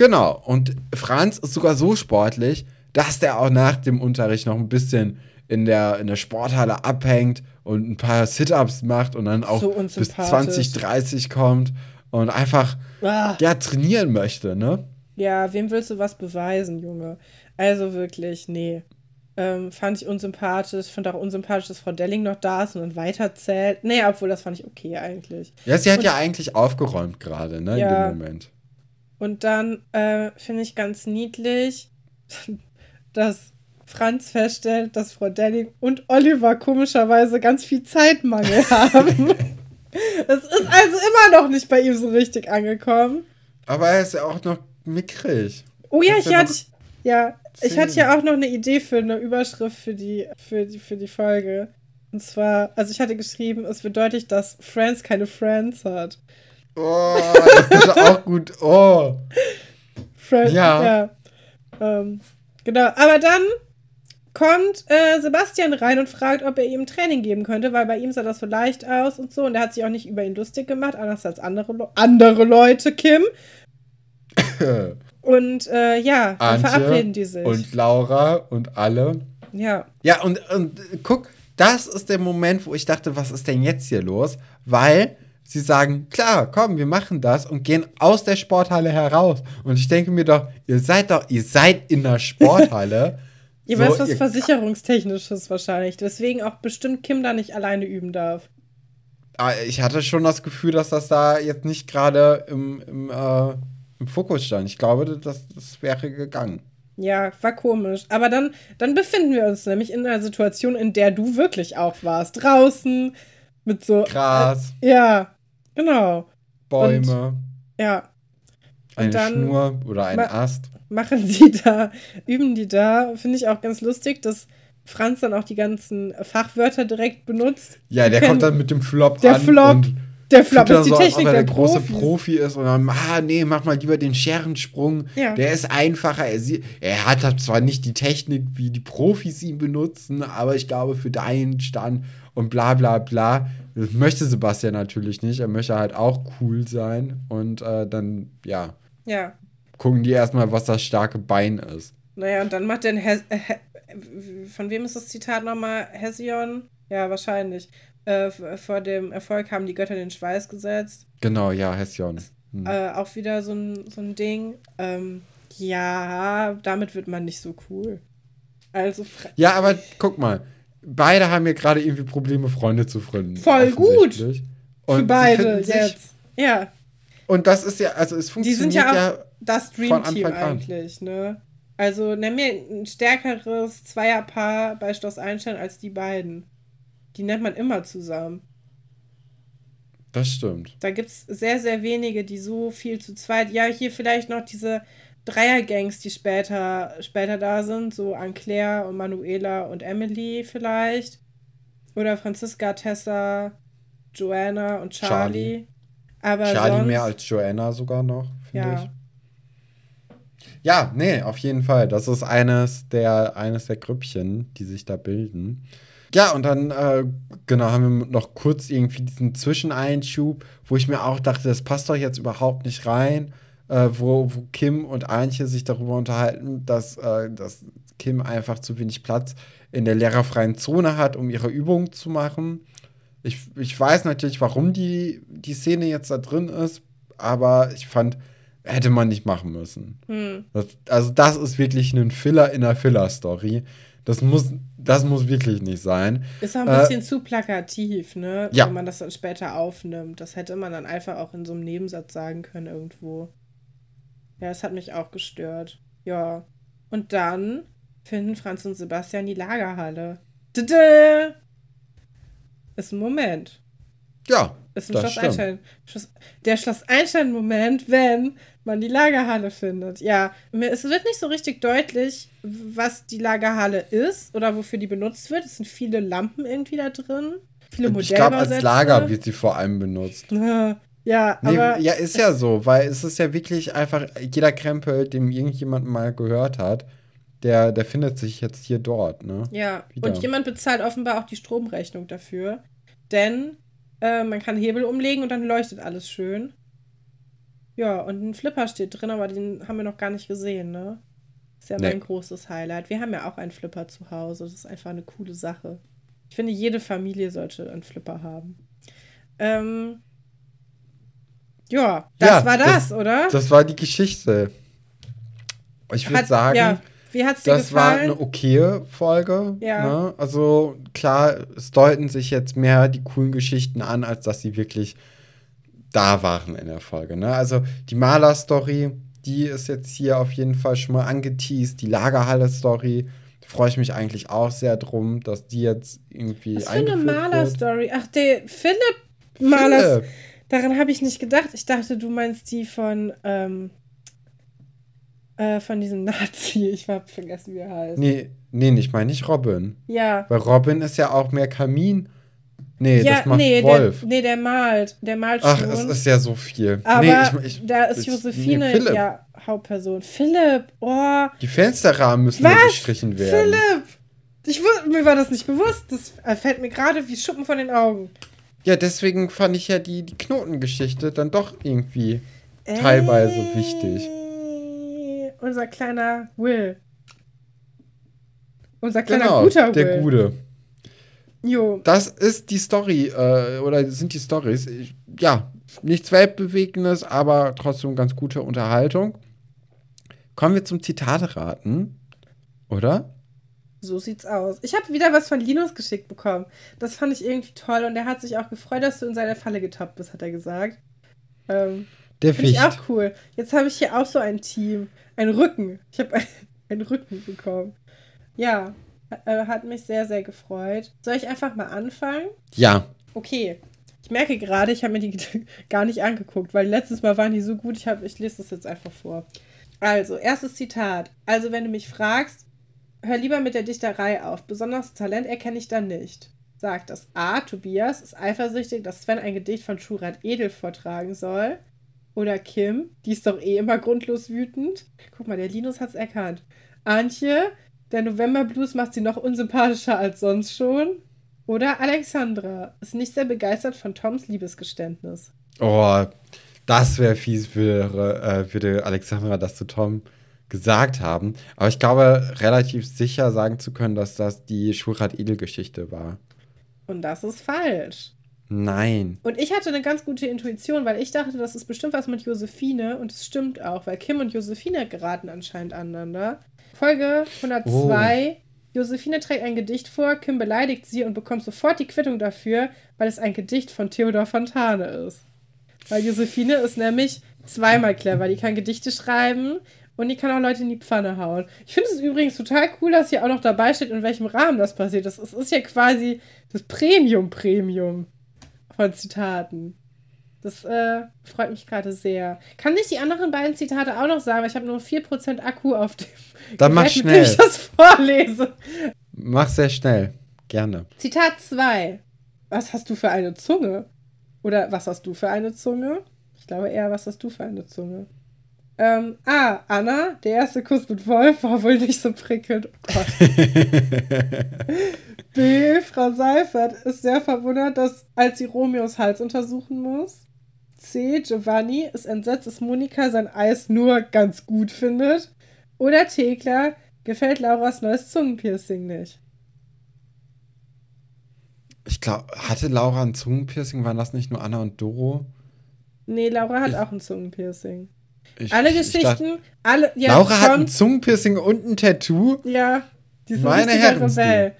Genau. Und Franz ist sogar so sportlich, dass der auch nach dem Unterricht noch ein bisschen in der, in der Sporthalle abhängt und ein paar Sit-Ups macht und dann auch So bis unsympathisch. 20, 30 kommt und einfach Ah. ja, trainieren möchte, ne? Ja, wem willst du was beweisen, Junge? Also wirklich, nee. Ähm, fand ich unsympathisch. Fand auch unsympathisch, dass Frau Delling noch da ist und dann weiterzählt. Nee, obwohl das fand ich okay eigentlich. Ja, sie hat Und- ja eigentlich aufgeräumt gerade, ne, Ja. in dem Moment. Und dann äh, finde ich ganz niedlich, dass Franz feststellt, dass Frau Delling und Oliver komischerweise ganz viel Zeitmangel haben. Es ist also immer noch nicht bei ihm so richtig angekommen. Aber er ist ja auch noch mickrig. Oh ja, ich ja hatte, ja, ich hatte ja auch noch eine Idee für eine Überschrift für die, für die, für die Folge. Und zwar, also ich hatte geschrieben, es wird deutlich, dass Friends keine Friends hat. Oh, das ist auch gut. Oh. Friends, Ja. ja. Ähm, genau, aber dann kommt äh, Sebastian rein und fragt, ob er ihm Training geben könnte, weil bei ihm sah das so leicht aus und so. Und er hat sich auch nicht über ihn lustig gemacht, anders als andere, Le andere Leute, Kim. Und äh, ja, dann verabreden Antje die sich. und Laura und alle. ja. Ja, und, und guck, das ist der Moment, wo ich dachte, was ist denn jetzt hier los? Weil sie sagen, klar, komm, wir machen das und gehen aus der Sporthalle heraus. Und ich denke mir doch, ihr seid doch, ihr seid in der Sporthalle. Ja, So, ist was ihr- Versicherungstechnisches wahrscheinlich. Deswegen auch bestimmt Kim da nicht alleine üben darf. Ah, ich hatte schon das Gefühl, dass das da jetzt nicht gerade im, im, äh, im Fokus stand. Ich glaube, das, das wäre gegangen. Ja, war komisch. Aber dann, dann befinden wir uns nämlich in einer Situation, in der du wirklich auch warst. Draußen mit so. Gras. Äh, ja, genau. Bäume. Und, ja. eine Schnur oder ein Ast. Machen die da, üben die da. Finde ich auch ganz lustig, dass Franz dann auch die ganzen Fachwörter direkt benutzt. Ja, der kommt dann mit dem Flop der an. Flop. Und der Flop ist die so, Technik er der, der große. Profi ist und dann, ah, nee, mach mal lieber den Scherensprung. Ja. Der ist einfacher. Er, sie- er hat halt zwar nicht die Technik, wie die Profis ihn benutzen, aber ich glaube, für deinen Stand und bla bla bla. Das möchte Sebastian natürlich nicht. Er möchte halt auch cool sein. Und äh, dann, ja, Ja. gucken die erstmal, was das starke Bein ist. Naja, und dann macht Hes äh, He von wem ist das Zitat nochmal? Hesion? Ja, wahrscheinlich. Äh, vor dem Erfolg haben die Götter den Schweiß gesetzt. Genau, ja, Hession. Hm. Äh, auch wieder so ein, so ein Ding. Ähm, ja, damit wird man nicht so cool. Also, Ja, aber guck mal. Beide haben ja gerade irgendwie Probleme, Freunde zu finden. Voll gut. für beide jetzt. Ja, Und das ist ja, also es die funktioniert sind ja auch ja das Anfang an. eigentlich, ne? Also, nenn mir ein stärkeres Zweierpaar bei Schloss Einstein als die beiden. Die nennt man immer zusammen. Das stimmt. Da gibt es sehr, sehr wenige, die so viel zu zweit. Ja, hier vielleicht noch diese Dreiergangs, die später, später da sind, so an Claire und Manuela und Emily vielleicht. Oder Franziska, Tessa, Joanna und Charlie. Charlie. Aber Charlie sonst, mehr als Joanna sogar noch, finde Ja. ich. Ja, nee, auf jeden Fall. Das ist eines der, eines der Grüppchen, die sich da bilden. Ja, und dann, äh, genau, haben wir noch kurz irgendwie diesen Zwischeneinschub, wo ich mir auch dachte, das passt doch jetzt überhaupt nicht rein, äh, wo, wo Kim und Antje sich darüber unterhalten, dass, äh, dass Kim einfach zu wenig Platz in der lehrerfreien Zone hat, um ihre Übungen zu machen. Ich, ich weiß natürlich, warum die, die Szene jetzt da drin ist, aber ich fand, hätte man nicht machen müssen. Hm. Das, also, das ist wirklich ein Filler in der Filler-Story. Das muss, das muss wirklich nicht sein. Ist auch ein Äh, bisschen zu plakativ, ne? ja. Wenn man das dann später aufnimmt. Das hätte man dann einfach auch in so einem Nebensatz sagen können irgendwo. Ja, das hat mich auch gestört. Ja. Und dann finden Franz und Sebastian die Lagerhalle. Tada! Ist ein Moment. Ja, Ist ein das Schloss stimmt. Einstein. Schloss, der Schloss Einstein-Moment, wenn man die Lagerhalle findet. Ja, mir, es wird nicht so richtig deutlich, was die Lagerhalle ist oder wofür die benutzt wird. Es sind viele Lampen irgendwie da drin. Viele Ich glaube, als. Lager wird sie vor allem benutzt. Ja, Nee, aber ja, ist ja so, weil es ist ja wirklich einfach, jeder Krempel, dem irgendjemand mal gehört hat, der, der findet sich jetzt hier dort, ne? Ja, Wieder. und jemand bezahlt offenbar auch die Stromrechnung dafür. Denn äh, man kann Hebel umlegen und dann leuchtet alles schön. Ja, und ein Flipper steht drin, aber den haben wir noch gar nicht gesehen, ne? Ist ja Nee. mein großes Highlight. Wir haben ja auch einen Flipper zu Hause. Das ist einfach eine coole Sache. Ich finde, jede Familie sollte einen Flipper haben. Ähm, ja, das Ja, war das, das- oder? Das war die Geschichte. Ich würde sagen, ja, wie hat's dir das war gefallen? eine okaye Folge. Ja. Ne? Also klar, es deuten sich jetzt mehr die coolen Geschichten an, als dass sie wirklich da waren in der Folge. Ne? Also die Maler-Story, die ist jetzt hier auf jeden Fall schon mal angeteased. Die Lagerhalle-Story, da freue ich mich eigentlich auch sehr drum, dass die jetzt irgendwie Was für eine. Maler-Story? Ach, der Philipp Maler. Philipp. Daran habe ich nicht gedacht. Ich dachte, du meinst die von, ähm, äh, von diesem Nazi. Ich habe vergessen, wie er heißt. Nee, nee, nicht meine ich Robin. Ja. Weil Robin ist ja auch mehr Kamin. Nee, ja, das macht nee, Wolf. Der, nee, der malt. Der malt Ach, schon. es ist ja so viel. aber nee, ich, ich, da ist ich- Josephine nee, ja Hauptperson. Philipp, oh, Die Fensterrahmen müssen Was? gestrichen werden. Philipp! Ich mir war das nicht bewusst. Das äh, fällt mir gerade wie Schuppen von den Augen. Ja, deswegen fand ich ja die, die Knotengeschichte dann doch irgendwie teilweise wichtig. Ey, Unser kleiner Will. Unser kleiner Genau, guter der Will. Gute. Jo. Das ist die Story, äh, oder sind die Stories. Ja, nichts Weltbewegendes, aber trotzdem ganz gute Unterhaltung. Kommen wir zum Zitateraten, oder? So sieht's aus. Ich habe wieder was von Linus geschickt bekommen. Das fand ich irgendwie toll und er hat sich auch gefreut, dass du in seine Falle getappt bist, hat er gesagt. Ähm, Der Finde ich auch cool. Jetzt habe ich hier auch so ein Team. Ein Rücken. Ich habe ein, einen Rücken bekommen. Ja, äh, hat mich sehr, sehr gefreut. Soll ich einfach mal anfangen? Ja. Okay. Ich merke gerade, ich habe mir die gar nicht angeguckt, weil letztes Mal waren die so gut. Ich, hab, ich lese das jetzt einfach vor. Also, erstes Zitat. Also, wenn du mich fragst, hör lieber mit der Dichterei auf. Besonderes Talent erkenne ich dann nicht. Sagt das A. Tobias ist eifersüchtig, dass Sven ein Gedicht von Schurat Edel vortragen soll. Oder Kim, die ist doch eh immer grundlos wütend. Guck mal, der Linus hat's erkannt. Antje, der Novemberblues macht sie noch unsympathischer als sonst schon. Oder Alexandra ist nicht sehr begeistert von Toms Liebesgeständnis. Oh, das wäre fies, würde, äh, würde Alexandra das zu Tom gesagt haben. Aber ich glaube, relativ sicher sagen zu können, dass das die Schulrat-Edel-Geschichte war. Und das ist falsch. Nein. Und ich hatte eine ganz gute Intuition, weil ich dachte, das ist bestimmt was mit Josephine. Und es stimmt auch, weil Kim und Josephine geraten anscheinend aneinander. Folge 102. Oh. Josephine trägt ein Gedicht vor, Kim beleidigt sie und bekommt sofort die Quittung dafür, weil es ein Gedicht von Theodor Fontane ist. Weil Josephine ist nämlich zweimal clever. Die kann Gedichte schreiben und die kann auch Leute in die Pfanne hauen. Ich finde es übrigens total cool, dass hier auch noch dabei steht, in welchem Rahmen das passiert. Das ist, ist ja quasi das Premium-Premium von Zitaten. Das äh, freut mich gerade sehr. Kann ich die anderen beiden Zitate auch noch sagen? Weil ich habe nur 4% Akku auf dem Dann mach schnell. ich das vorlese. Mach sehr schnell. Gerne. Zitat 2. Was hast du für eine Zunge? Oder was hast du für eine Zunge? Ich glaube eher, was hast du für eine Zunge? Ähm, ah, Anna, der erste Kuss mit Wolf war wohl nicht so prickelnd. Oh Gott. B, Frau Seifert ist sehr verwundert, dass, als sie Romeos Hals untersuchen muss. C, Giovanni ist entsetzt, dass Monika sein Eis nur ganz gut findet. Oder Thekla, gefällt Lauras neues Zungenpiercing nicht. Ich glaube, hatte Laura ein Zungenpiercing? Waren das nicht nur Anna und Doro? Nee, Laura hat ich, auch ein Zungenpiercing. Ich, alle Geschichten, dachte, alle. Ja, Laura hat ein Zungenpiercing und ein Tattoo? Ja, die ist Meine Herren.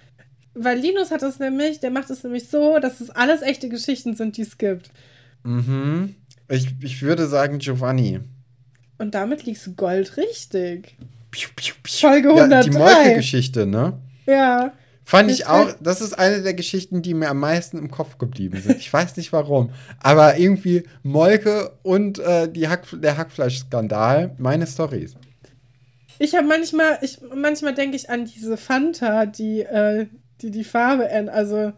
Weil Linus hat das nämlich, der macht es nämlich so, dass es alles echte Geschichten sind, die es gibt. Mhm. Ich, ich würde sagen Giovanni. Und damit liegst du goldrichtig. Piu, piu, piu. Folge 103. Ja, die Molke-Geschichte, ne? Ja. Fand ich auch, das ist eine der Geschichten, die mir am meisten im Kopf geblieben sind. Ich weiß nicht warum. Aber irgendwie Molke und äh, die Hack, der Hackfleischskandal, meine Stories. Ich habe manchmal, ich, manchmal denke ich an diese Fanta, die, äh, die die Farbe, also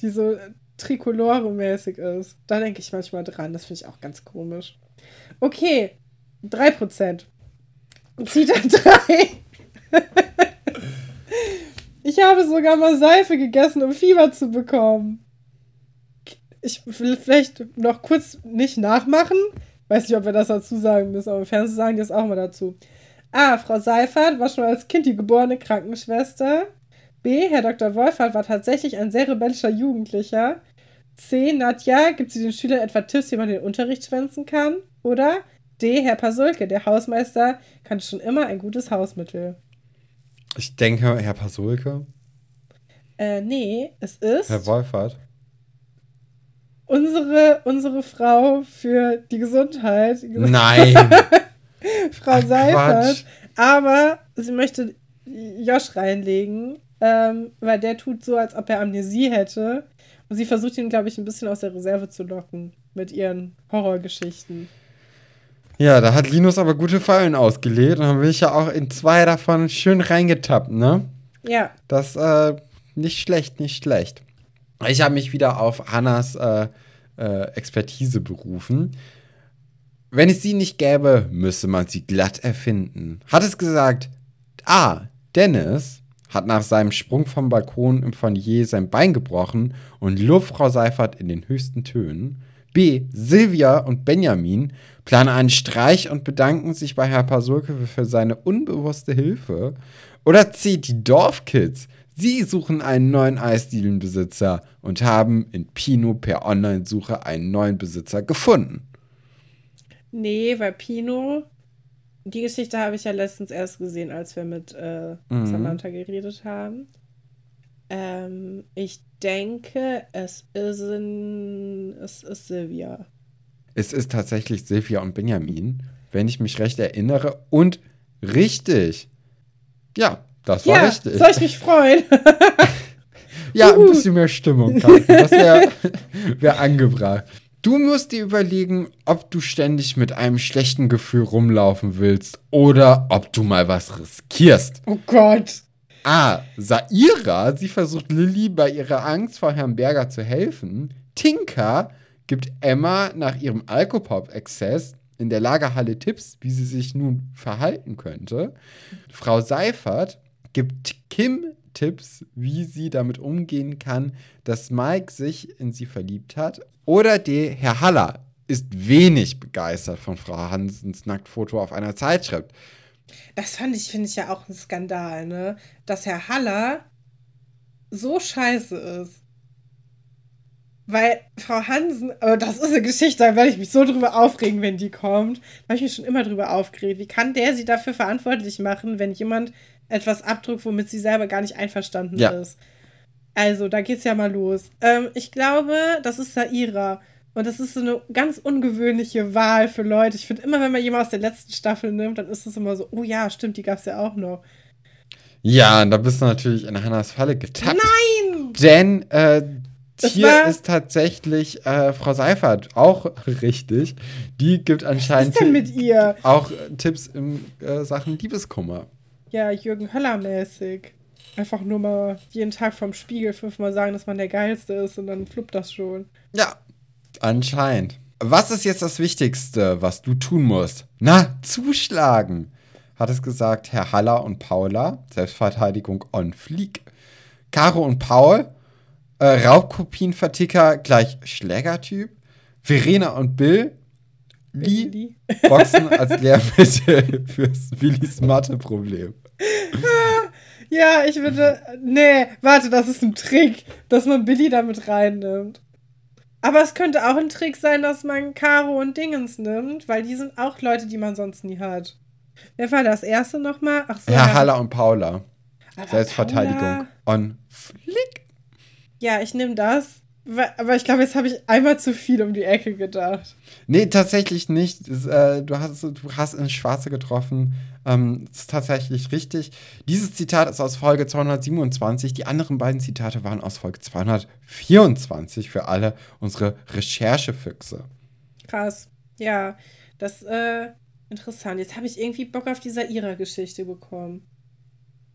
die so Tricolore-mäßig ist. Da denke ich manchmal dran. Das finde ich auch ganz komisch. Okay, 3%. Zitat 3. ich habe sogar mal Seife gegessen, um Fieber zu bekommen. Ich will vielleicht noch kurz nicht nachmachen. Weiß nicht, ob wir das dazu sagen müssen, aber im Fernsehen sagen die das auch mal dazu. A. Frau Seifert war schon als Kind die geborene Krankenschwester. B. Herr Dr. Wolfert war tatsächlich ein sehr rebellischer Jugendlicher. C. Nadja, gibt sie den Schülern etwa Tipps, wie man den Unterricht schwänzen kann? Oder D. Herr Pasulke, der Hausmeister, kannte schon immer ein gutes Hausmittel. Ich denke, Herr Pasulke. Äh, nee, es ist. Herr Wolfert. Unsere, unsere Frau für die Gesundheit. Nein! Frau Ach, Seifert. Quatsch. Aber sie möchte Josh reinlegen, ähm, weil der tut so, als ob er Amnesie hätte. Und sie versucht ihn, glaube ich, ein bisschen aus der Reserve zu locken mit ihren Horrorgeschichten. Ja, da hat Linus aber gute Fallen ausgelegt und dann bin ich ja auch in zwei davon schön reingetappt, ne? Ja. Das, äh, nicht schlecht, nicht schlecht. Ich habe mich wieder auf Hannas äh, äh, Expertise berufen. Wenn es sie nicht gäbe, müsse man sie glatt erfinden. Hat es gesagt, A. Dennis hat nach seinem Sprung vom Balkon im Foyer sein Bein gebrochen und lobt Frau Seifert in den höchsten Tönen. B. Silvia und Benjamin planen einen Streich und bedanken sich bei Herr Pasulke für seine unbewusste Hilfe. Oder C. Die Dorfkids. Sie suchen einen neuen Eisdielenbesitzer und haben in Pino per Online-Suche einen neuen Besitzer gefunden. Nee, weil Pino die Geschichte habe ich ja letztens erst gesehen, als wir mit äh, mhm. Samantha geredet haben. Ähm, ich denke, es ist, ein, es ist Silvia. Es ist tatsächlich Silvia und Benjamin, wenn ich mich recht erinnere. Und richtig. Ja, das war Ja, richtig. soll ich mich freuen? Ja, ein bisschen mehr Stimmung. Das wäre wär angebracht. Du musst dir überlegen, ob du ständig mit einem schlechten Gefühl rumlaufen willst oder ob du mal was riskierst. oh Gott. A. Saira, sie versucht Lilly bei ihrer Angst vor Herrn Berger zu helfen. Tinka gibt Emma nach ihrem Alkopop-Exzess in der Lagerhalle Tipps, wie sie sich nun verhalten könnte. Frau Seifert gibt Kim Tipps, wie sie damit umgehen kann, dass Mike sich in sie verliebt hat. Oder der Herr Haller ist wenig begeistert von Frau Hansens Nacktfoto auf einer Zeitschrift. Das fand ich, finde ich ja auch ein Skandal, ne? Dass Herr Haller so scheiße ist. Weil Frau Hansen, aber das ist eine Geschichte, da werde ich mich so drüber aufregen, wenn die kommt. Da habe ich mich schon immer drüber aufgeregt. Wie kann der sie dafür verantwortlich machen, wenn jemand etwas abdruckt, womit sie selber gar nicht einverstanden Ja. ist? Also, da geht's ja mal los. Ähm, ich glaube, das ist Saira. Und das ist so eine ganz ungewöhnliche Wahl für Leute. Ich finde immer, wenn man jemanden aus der letzten Staffel nimmt, dann ist es immer so, oh ja, stimmt, die gab es ja auch noch. Ja, und da bist du natürlich in Hannas Falle getappt. Nein! Denn äh, Das hier ist tatsächlich äh, Frau Seifert auch richtig. Die gibt Was anscheinend ist denn mit ihr? auch Tipps in äh, Sachen Liebeskummer. Ja, Jürgen Höller-mäßig. Einfach nur mal jeden Tag vom Spiegel fünfmal sagen, dass man der Geilste ist und dann fluppt das schon. Ja, anscheinend. Was ist jetzt das Wichtigste, was du tun musst? Na, zuschlagen, hat es gesagt Herr Haller und Paula. Selbstverteidigung on fleek. Caro und Paul. Äh, Raubkopienverticker gleich Schlägertyp. Verena und Bill. Lee. Boxen als Lehrmittel fürs Willis Mathe-Problem. Ja, ich würde. Nee, warte, das ist ein Trick, dass man Billy damit reinnimmt. Aber es könnte auch ein Trick sein, dass man Caro und Dingens nimmt, weil die sind auch Leute, die man sonst nie hat. Wer war das erste nochmal? Ach so. Ja. Haller und Paula. Aber Selbstverteidigung Paula- on flick. Ja, ich nehme das. Aber ich glaube, jetzt habe ich einmal zu viel um die Ecke gedacht. Nee, tatsächlich nicht. Äh, du, hast, du hast ins Schwarze getroffen. Ähm, das ist tatsächlich richtig. Dieses Zitat ist aus Folge 227. Die anderen beiden Zitate waren aus Folge 224 für alle unsere Recherchefüchse. Krass. Ja, das äh interessant. Jetzt habe ich irgendwie Bock auf diese Ira-Geschichte bekommen.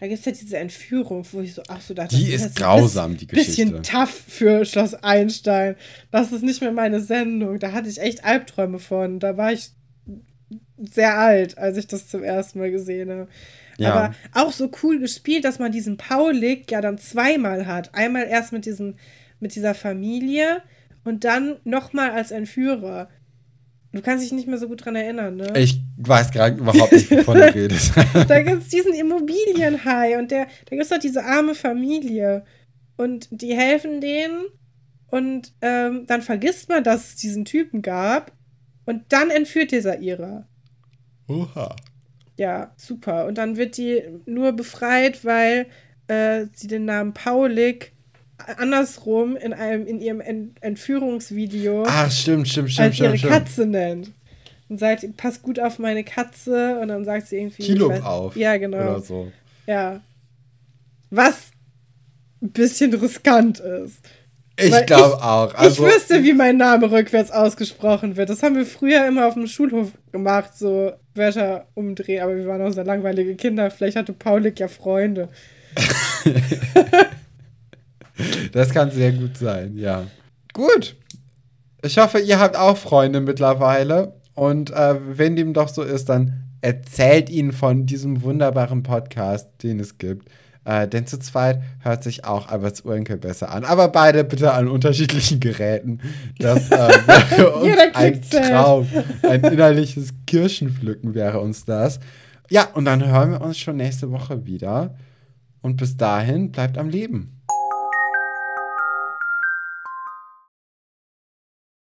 Da gibt es ja diese Entführung, wo ich so, ach so dachte, Die ist jetzt grausam, die bisschen Geschichte. tough für Schloss Einstein. Das ist nicht mehr meine Sendung. Da hatte ich echt Albträume von. Da war ich sehr alt, als ich das zum ersten Mal gesehen habe. Ja. Aber auch so cool gespielt, dass man diesen Paulik ja dann zweimal hat. Einmal erst mit, diesen, mit dieser Familie und dann nochmal als Entführer. Du kannst dich nicht mehr so gut dran erinnern, ne? Ich weiß gerade überhaupt nicht, wovon du redest. Da gibt es diesen Immobilienhai und der, da gibt es doch diese arme Familie. Und die helfen denen und ähm, dann vergisst man, dass es diesen Typen gab. Und dann entführt dieser Ira. Oha. Ja, super. Und dann wird die nur befreit, weil äh, sie den Namen Paulik andersrum in einem in ihrem Ent Entführungsvideo Ach, stimmt, stimmt, stimmt, als ihre stimmt, stimmt. Katze nennt. Und sagt, pass gut auf meine Katze. Und dann sagt sie irgendwie. Kilo auf. Ja, genau. Oder so. Ja. Was ein bisschen riskant ist. Ich glaube auch. Also, ich wüsste, wie mein Name rückwärts ausgesprochen wird. Das haben wir früher immer auf dem Schulhof gemacht, so Wörter umdrehen. Aber wir waren auch so langweilige Kinder. Vielleicht hatte Paulik ja Freunde. Das kann sehr gut sein, ja. Gut. Ich hoffe, ihr habt auch Freunde mittlerweile. Und äh, wenn dem doch so ist, dann erzählt ihnen von diesem wunderbaren Podcast, den es gibt. Äh, denn zu zweit hört sich auch Alberts Urenkel besser an. Aber beide bitte an unterschiedlichen Geräten. Das äh, wäre uns ein. Traum. Ein innerliches Kirschenpflücken wäre uns das. Ja, und dann hören wir uns schon nächste Woche wieder. Und bis dahin bleibt am Leben.